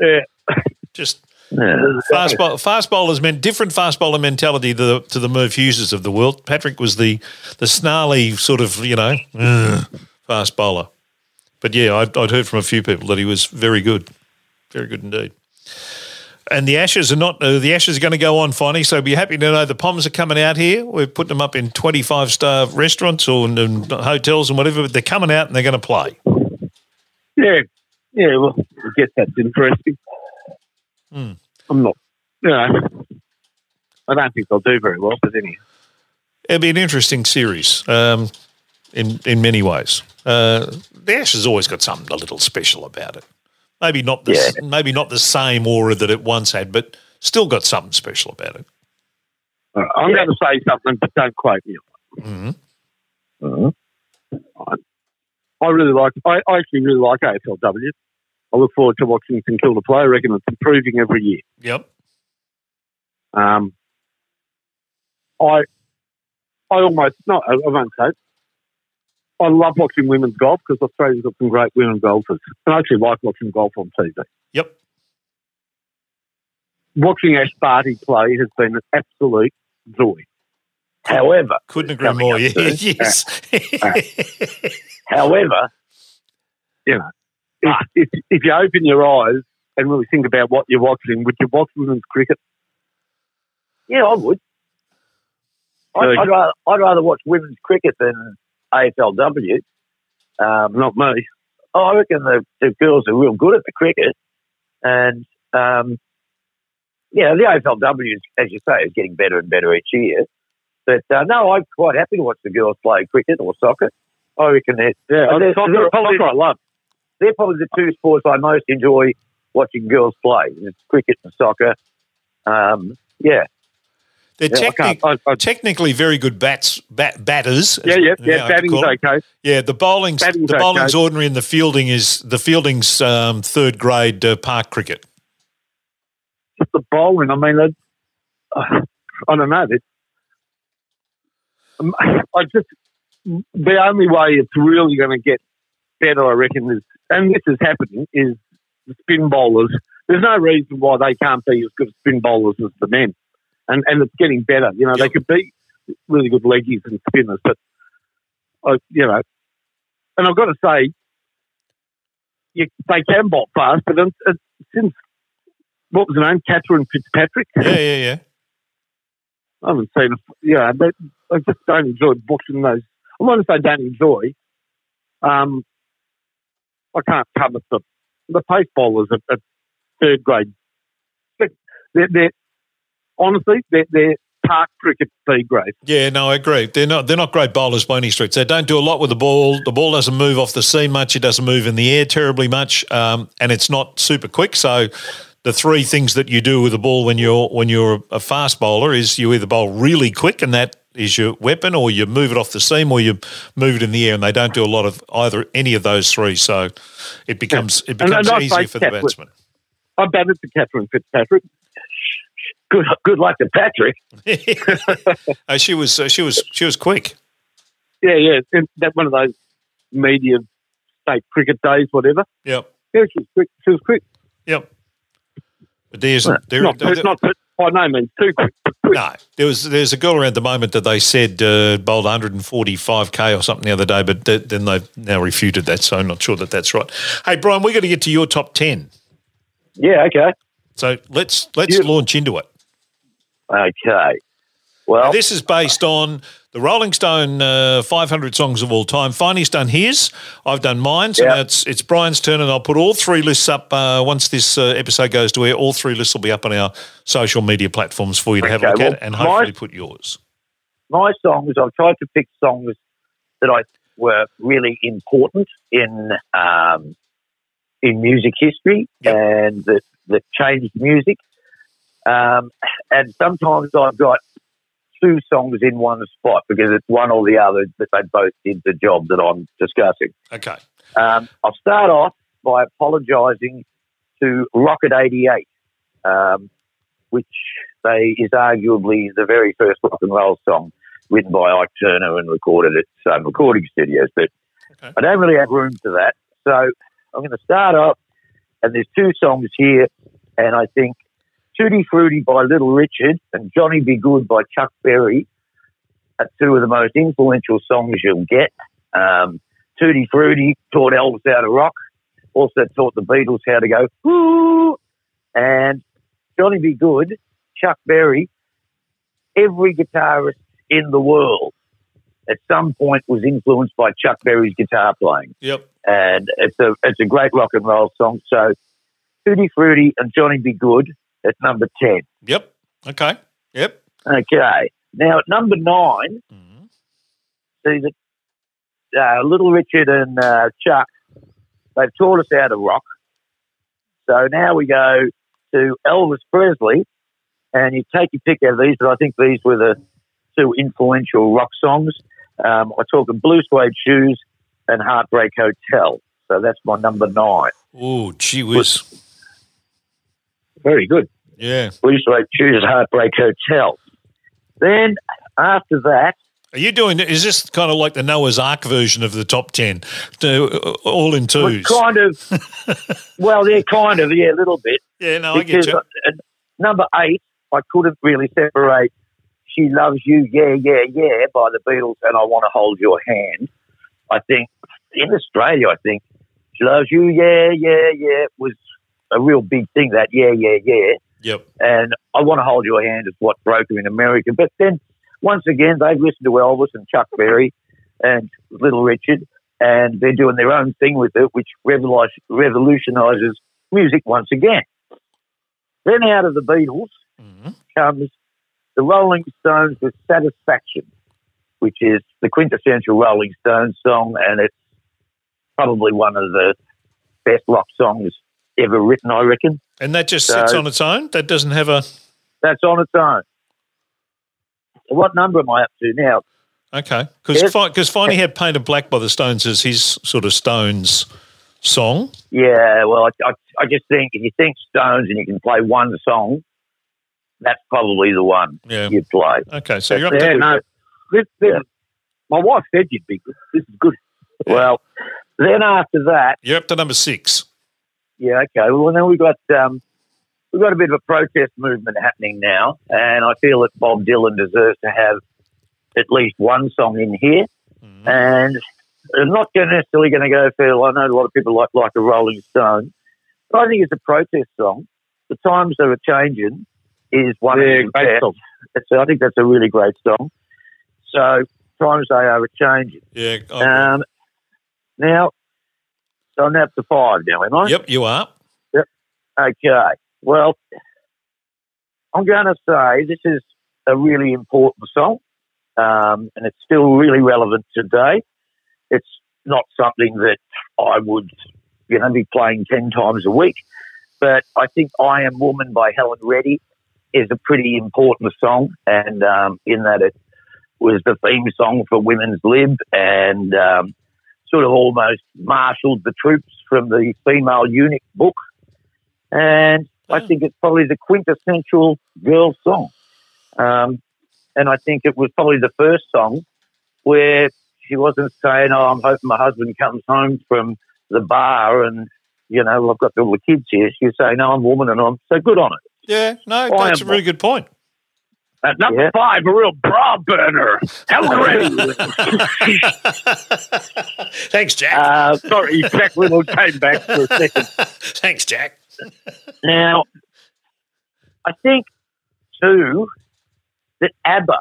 Yeah. Just yeah, fast, bowl, fast bowlers meant different fast bowler mentality to the, to the Merv Hugheses of the world. Patrick was the the snarly sort of you know fast bowler, but yeah, I'd, I'd heard from a few people that he was very good, very good indeed. And the Ashes are not uh, the Ashes are going to go on finally. So be happy to know the Poms are coming out here. We're putting them up in twenty five star restaurants or in, in hotels and whatever. But they're coming out and they're going to play. Yeah, yeah. Well, I guess that's interesting. Hmm. I'm not, you know, I don't think they'll do very well, but anyway. It'll be an interesting series um, in in many ways. Uh, the Ashes always got something a little special about it. Maybe not the s- maybe not the same aura that it once had, but still got something special about it. Right, I'm going to say something, but don't quote me. hmm Mhm. I really like. I, I actually really like AFLW. I look forward to watching St Kilda play. I reckon it's improving every year. Yep. Um, I, I almost not. I, I won't say. It. I love watching women's golf because Australia's got some great women golfers. And I actually like watching golf on TV. Yep. Watching Ash Barty play has been an absolute joy. However, Couldn't agree Coming more. up Yeah, soon. yes. Uh, uh, however, you know, If, if, if you open your eyes and really think about what you're watching, would you watch women's cricket? yeah, I would. I'd, I'd, rather, I'd rather watch women's cricket than AFLW. Um, Not me. I reckon the, the girls are real good at the cricket, and um, yeah, the AFLW, as you say, is getting better and better each year. But uh, no, I'm quite happy to watch the girls play cricket or soccer. I reckon they're, Yeah, they're- soccer, they're probably- soccer I love. they're probably the two sports I most enjoy watching girls play: It's cricket and soccer. Um, yeah, They're Yeah, technic- can't. I, I, technically very good bats, bat, batters. yeah, yeah, yeah. I Batting's okay. Yeah, the bowling's Batting's the bowling's okay. ordinary, and the fielding is the fielding's um, third grade uh, park cricket. Just the bowling. I mean, I, I don't know. It, um, I just the only way it's really going to get better, I reckon, is and this is happening is the spin bowlers there's no reason why they can't be as good spin bowlers as the men, and and it's getting better. You know, they could be really good leggies and spinners, but I, you know, and I've got to say, you, they can bowl fast, but it, it, since what was her name, Cathryn Fitzpatrick, Yeah, yeah, yeah. I haven't seen. A, yeah, but I just don't enjoy watching those. I'm not to say don't enjoy. Um, I can't cover the the pace bowlers at, at third grade. They're, they're honestly they're, they're park cricket B grade. Yeah, no, I agree. They're not they're not great bowlers by any stretch. They don't do a lot with the ball. The ball doesn't move off the seam much. It doesn't move in the air terribly much, um, and it's not super quick. So, the three things that you do with the ball when you're when you're a fast bowler is you either bowl really quick, and that is your weapon, or you move it off the seam, or you move it in the air, and they don't do a lot of either any of those three. So, it becomes it And- becomes and I easier for the batsman. I batted to Cathryn Fitzpatrick. Good, good luck to Patrick. Uh, she was uh, she was she was quick. Yeah, yeah. And that one of those media state cricket days, whatever. Yep, Yeah, she was quick. She was quick. yep. But there's there, not, there- not by no means too quick. No, there was there's a girl around the moment that they said uh, bowled 145k or something the other day, but th- then they've now refuted that, so I'm not sure that that's right. Hey, Brian, we got to get to your top ten, Yeah, okay. so let's let's You- launch into it. Okay. Well, This is based on the Rolling Stone uh, 500 songs of all time. Finey's done his, I've done mine, so now it's it's Brian's turn, and I'll put all three lists up uh, once this uh, episode goes to air. All three lists will be up on our social media platforms for you to have a look well, at, and my- hopefully put yours. my songs, I've tried to pick songs that I were really important in um, in music history Yep. and that, that changed music. Um, and sometimes I've got two songs in one spot because it's one or the other that they both did the job that I'm discussing. Okay. Um, I'll start off by apologising to Rocket 88, um, which they, is arguably the very first rock and roll song written by Ike Turner and recorded at um, recording studios. But Okay. I don't really have room for that. So I'm going to start off, and there's two songs here, and I think Tutti Frutti by Little Richard and Johnny B. Goode by Chuck Berry are two of the most influential songs you'll get. Um, Tutti Frutti taught Elvis how to rock, also taught the Beatles how to go, Ooh! and Johnny B. Goode, Chuck Berry, every guitarist in the world at some point was influenced by Chuck Berry's guitar playing. Yep. And it's a, it's a great rock and roll song. So Tutti Frutti and Johnny B. Goode at number 10. Yep. Okay. Yep. Okay. Now at number nine, Mhm. see that uh, Little Richard and uh, Chuck, they've taught us how to rock. So now we go to Elvis Presley, and you take your pick out of these, but I think these were the two influential rock songs. Um, I talk of Blue Suede Shoes and Heartbreak Hotel. So that's my number nine. Oh, gee whiz. Very good. Yeah. Blue Suede Shoes and Heartbreak Hotel. Then after that, Are you doing? Is this kind of like the Noah's Ark version of the top ten, to, uh, all in well, twos? kind of, well, they're kind of, yeah, a little bit. Yeah, no, I get you. uh, number eight, I couldn't really separate "She Loves You, Yeah, Yeah, Yeah" by the Beatles and "I Want to Hold Your Hand." I think in Australia, I think "She Loves You, Yeah, Yeah, Yeah" was a real big thing. That "Yeah, Yeah, Yeah," Yep. and "I Want to Hold Your Hand" is what broke them in America. But then, once again, they've listened to Elvis and Chuck Berry and Little Richard, and they're doing their own thing with it, which revolutionises music once again. Then out of the Beatles Mhm. comes the Rolling Stones with Satisfaction, which is the quintessential Rolling Stones song, and it's probably one of the best rock songs ever written, I reckon. And that just sits So- on its own. That doesn't have a. That's on its own. So what number am I up to now? Okay, because Yes. because Finey had Painted Black by the Stones as his sort of Stones song. Yeah, well, I, I, I just think if you think Stones and you can play one song, that's probably the one Yeah. you'd play. Okay, so you're up Yeah, to. no. This, this, Yeah. My wife said you'd be good. This is good. Well, then after that, You're up to number six. Yeah, okay. Well, then we've got um, we've got a bit of a protest movement happening now, and I feel that Bob Dylan deserves to have at least one song in here. And I'm not necessarily going to go for. I know a lot of people like like a Rolling Stone, but I think it's a protest song. The times that are changing is one Yeah, of the great best. song. It's, I think that's a really great song. So times they are a changing. Yeah. Um, now, so I'm up to five now, am I? yep, you are. Okay. Well, I'm going to say this is a really important song, um, and it's still really relevant today. It's not something that I would, you know, be playing ten times a week, but I think "I Am Woman" by Helen Reddy is a pretty important song, and um, in that it was the theme song for Women's Lib, and um, sort of almost marshalled the troops from the female eunuch book and I think it's probably the quintessential girl song. Um, and I think it was probably the first song where she wasn't saying, "Oh, I'm hoping my husband comes home from the bar and you know I've got all the kids here." She was saying, "No, I'm a woman and I'm so good on it." Yeah, no, I that's a really good point. At number Yeah. five, a real bra burner. Reddy. Thanks, Jack. uh, sorry, Jack Little came back for a second. Thanks, Jack. Now, I think too that ABBA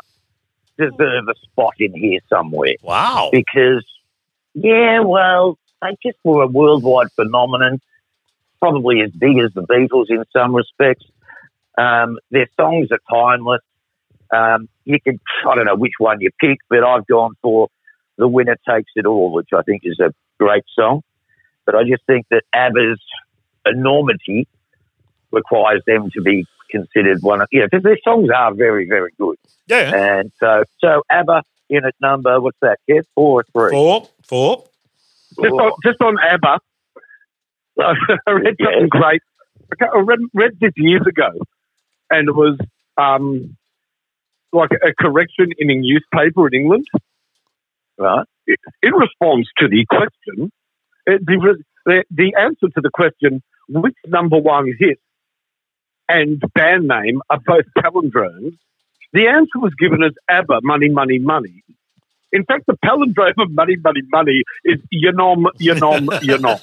deserve a spot in here somewhere. Wow. because, yeah, well, they just were a worldwide phenomenon, probably as big as the Beatles in some respects. Um, their songs are timeless. Um, you could, I don't know which one you pick, but I've gone for The Winner Takes It All, which I think is a great song. But I just think that ABBA's enormity requires them to be considered one of, you know, because their songs are very, very good. Yeah. And so, so ABBA in at number, what's that, Kev? Four or three? Four. Four. Just on, just on ABBA, I read something great. I read, read this years ago, and it was um, like a correction in a newspaper in England. Right. In response to the question, the, the, the answer to the question, which number one hit and band name are both palindromes, the answer was given as ABBA, Money, Money, Money. In fact, the palindrome of Money, Money, Money is Yanom, Yanom, Yanom.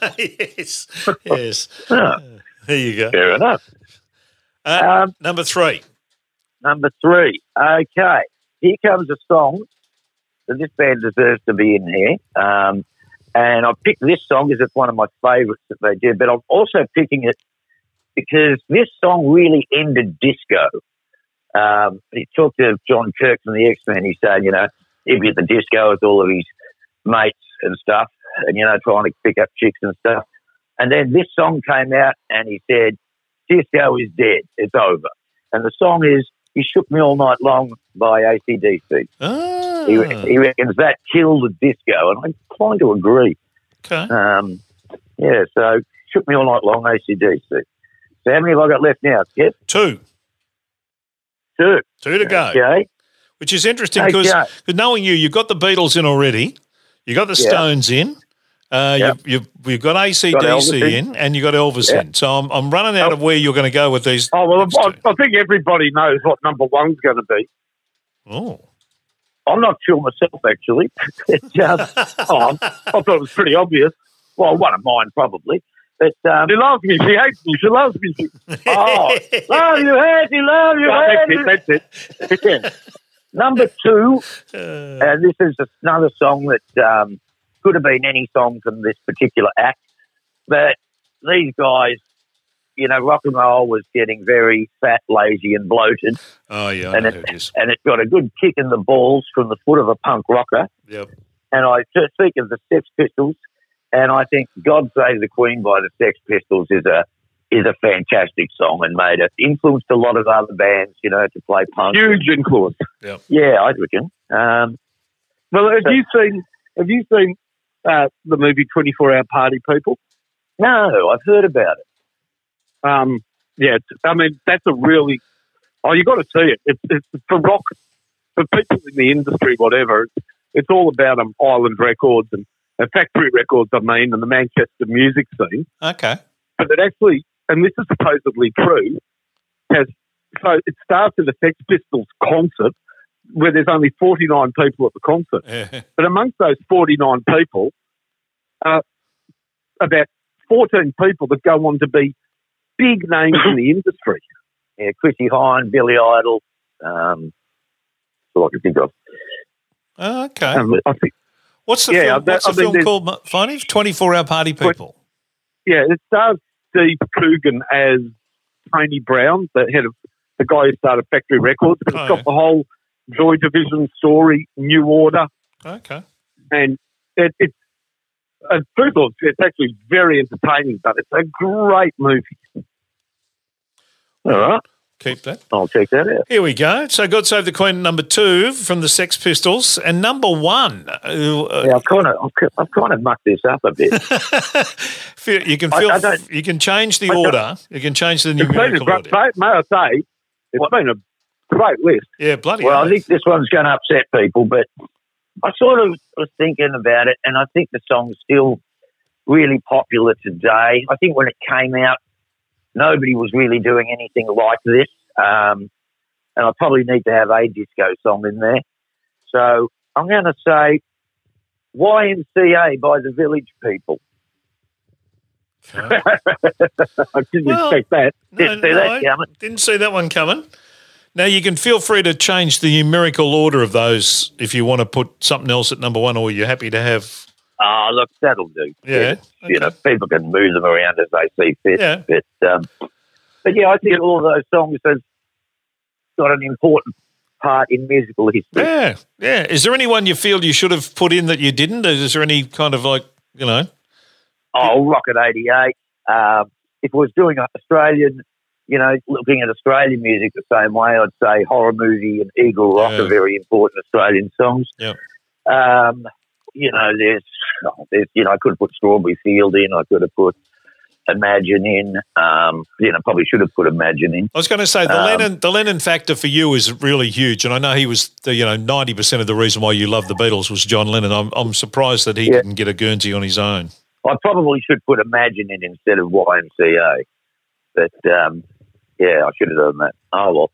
yes. Yes. Ah, There you go. fair enough. Uh, Um, number three. Number three. Okay. Here comes a song that this band deserves to be in here. Um, and I picked this song because it's one of my favourites that they did, but I'm also picking it because this song really ended disco. Um, he talked to John Kirk from the X Men. He's saying, you know, he'd be at the disco with all of his mates and stuff, and you know, trying to pick up chicks and stuff. And then this song came out, and he said, "Disco is dead. It's over." And the song is "You Shook Me All Night Long" by ACDC. Ah, He, he reckons that killed the disco, and I'm inclined to agree. okay. Um, yeah, so "Shook Me All Night Long" ACDC. So how many have I got left now? Kev? Two. Two. Two to go. Okay. Which is interesting Okay. because knowing you, you've got the Beatles in already. you've got the Yeah. Stones in. Uh, Yep. you've, you've, you've got Got ACDC Elvis in. in, and you've got Elvis Yeah. in. So I'm, I'm running out of where you're going to go with these. Oh, well, I. I think everybody knows what number one's going to be. Oh. I'm not sure myself, actually. It's, um, Oh, I thought it was pretty obvious. well, one of mine, probably. But, um, She loves me. She hates me. She loves me. She, oh, love you, hate you, love you, Oh, hate that's it. That's it. Number two, Uh, and this is another song that um, could have been any song from this particular act, but these guys, you know, rock and roll was getting very fat, lazy, and bloated, oh, yeah. I and know it, who it is. and it got a good kick in the balls from the foot of a punk rocker. Yep. And I speak of the Sex Pistols, and I think "God Save the Queen" by the Sex Pistols is a is a fantastic song and made it influenced a lot of other bands, you know, to play punk. Huge influence. Yeah, I reckon. Um, Well, have you seen? Have you seen uh, the movie Twenty Four Hour Party People? no, I've heard about it. Um, yeah, I mean that's a really. Oh, you got to see it. It's, it's for rock for people in the industry, whatever. It's, it's all about um, Island Records and, and Factory Records. I mean, and the Manchester music scene. Okay. But it actually, and this is supposedly true, has so it starts at a Sex Pistols concert where there's only 49 people at the concert. Yeah. But amongst those 49 people, uh, about 14 people that go on to be big names in the industry. Yeah, Chrissie Hynde, Billy Idol. Um, that's all I can think of. Oh, okay. Um, I think, what's the yeah, film, that- what's the I mean, film there's- called, Ma- Finey? 24 Hour Party People. yeah, it stars Steve Coogan as Tony Brown, the head of the guy who started Factory Records. But it's Oh, got yeah. the whole Joy Division story, New Order, Okay. and it, it's first of it's actually very entertaining, but it's a great movie. All right, Keep that. I'll check that out. Here we go. So God Save the Queen number two from the Sex Pistols. And number one, uh, Yeah, I've kind of, I've, I've kind of mucked this up a bit. you can feel, I don't- you can change the I order. You can change the numerical order. may I say, it's been a great list. Yeah, bloody well. I think this one's going to upset people, but I sort of was thinking about it, and I think the song's still really popular today. I think when it came out, nobody was really doing anything like this, um, and I probably need to have a disco song in there. So I'm going to say YMCA by the Village People. Okay. I didn't Well, expect that. Didn't see that coming. Didn't see that one coming. Now you can feel free to change the numerical order of those if you want to put something else at number one, or you're happy to have. Oh, look, that'll do. Yeah, You know, people can move them around as they see fit. Yeah. But, um, but yeah, I think all of those songs have got an important part in musical history. Yeah, yeah. Is there anyone you feel you should have put in that you didn't? Is there any kind of like you know? Oh, Rocket 88. Um, if I was doing Australian, you know, looking at Australian music the same way, I'd say Horror Movie and Eagle Rock Yeah. are very important Australian songs. Yep. Um, you know, there's, oh, there's, you know, I could have put Strawberry Field in. I could have put Imagine in. Um, you know, probably should have put Imagine in. I was going to say the Um, Lennon the Lennon factor for you is really huge, and I know he was the you know ninety percent of the reason why you love the Beatles was John Lennon. I'm I'm surprised that he Yeah. didn't get a Guernsey on his own. I probably should put Imagine in instead of YMCA. But um, yeah, I should have done that. Oh well.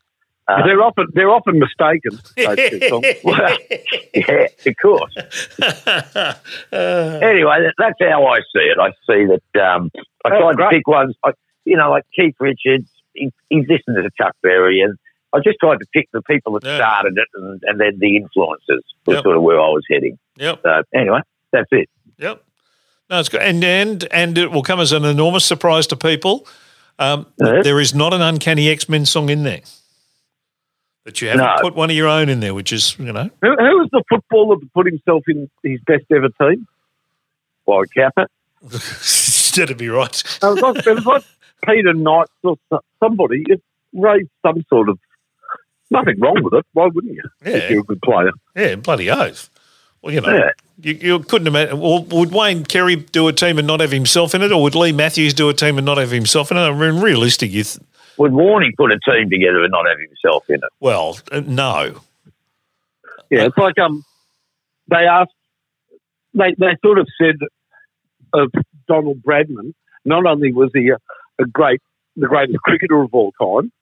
Uh, they're often they're often mistaken. Those two songs. well, yeah, of course. Anyway, that, that's how I see it. I see that um, I tried to pick ones, I, you know, like Keith Richards. He, he's listened to Chuck Berry, and I just tried to pick the people that Yeah. started it, and, and then the influences was Yep. sort of where I was heading. Yep, So anyway, that's it. yep. No, it's good, and and and it will come as an enormous surprise to people. Um. There is not an uncanny X Men song in there. That you haven't No. put one of your own in there, which is you know Who, who was the footballer that put himself in his best ever team? Warwick Capper. that'd be right. It was like, it was like Peter Knight or somebody. It raised some sort of nothing wrong with it. Why wouldn't you? If Yeah. you're a good player. Yeah, bloody oath. Well, you know, Yeah. you, you couldn't imagine. Well, would Wayne Carey do a team and not have himself in it, or would Leigh Matthews do a team and not have himself in it? I mean, realistic, you th- Would Warney put a team together and not have himself in it? well, uh, no. Yeah, it's like um, they asked, they they sort of said of Donald Bradman. Not only was he a, a great, the greatest cricketer of all time,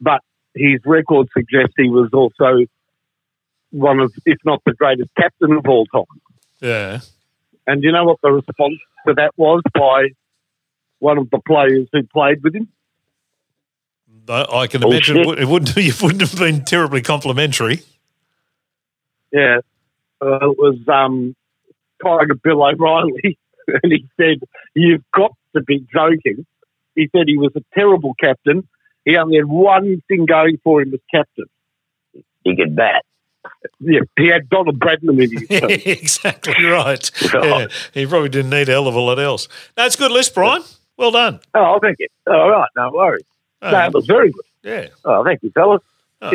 but his record suggests he was also one of, if not the greatest captain of all time. Yeah. And you know what the response to that was by one of the players who played with him? I, I can Bullshit. imagine it, would- it wouldn't. It wouldn't have been terribly complimentary. Yeah, uh, it was um, Tiger Bill O'Reilly, and he said, "You've got to be joking." He said he was a terrible captain. He only had one thing going for him as captain. He could bat. Yeah, he had Donald Bradman in his team. exactly right. Yeah, he probably didn't need a hell of a lot else. That's good list, Brian. Well done. Oh, thank you. All right, no worries. That was very good. Yeah. Oh, thank you, fellas. Oh,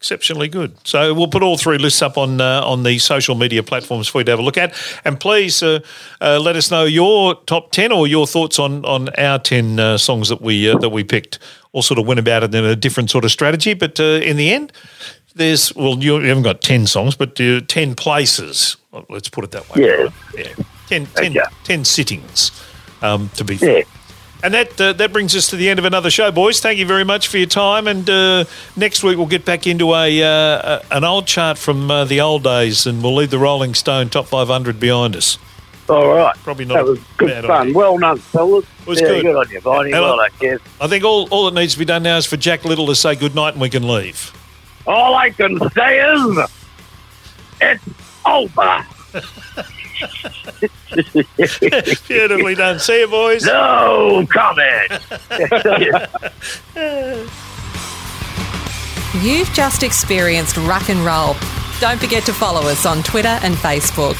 exceptionally good. So we'll put all three lists up on uh, on the social media platforms for you to have a look at, and please uh, uh, let us know your top ten or your thoughts on on our ten uh, songs that we uh, that we picked. All sort of went about it in a different sort of strategy, but uh, in the end, there's well, you haven't got ten songs, but uh, ten places. Let's put it that way. Yeah. right? yeah. 10, 10, Okay. 10 sittings. Um, to be Yeah. And that uh, that brings us to the end of another show, boys. Thank you very much for your time. And uh, next week we'll get back into a, uh, a an old chart from uh, the old days, and we'll leave the Rolling Stone top 500 behind us. All right. Probably not That was good fun. idea. Well done, fellas. It was yeah, good. good on you. And Well I- done. I think all, all that needs to be done now is for Jack Little to say good night and we can leave. All I can say is, it's over. Beautifully done. See you, boys. No comment. You've just experienced Ruck and Roll. Don't forget to follow us on Twitter and Facebook.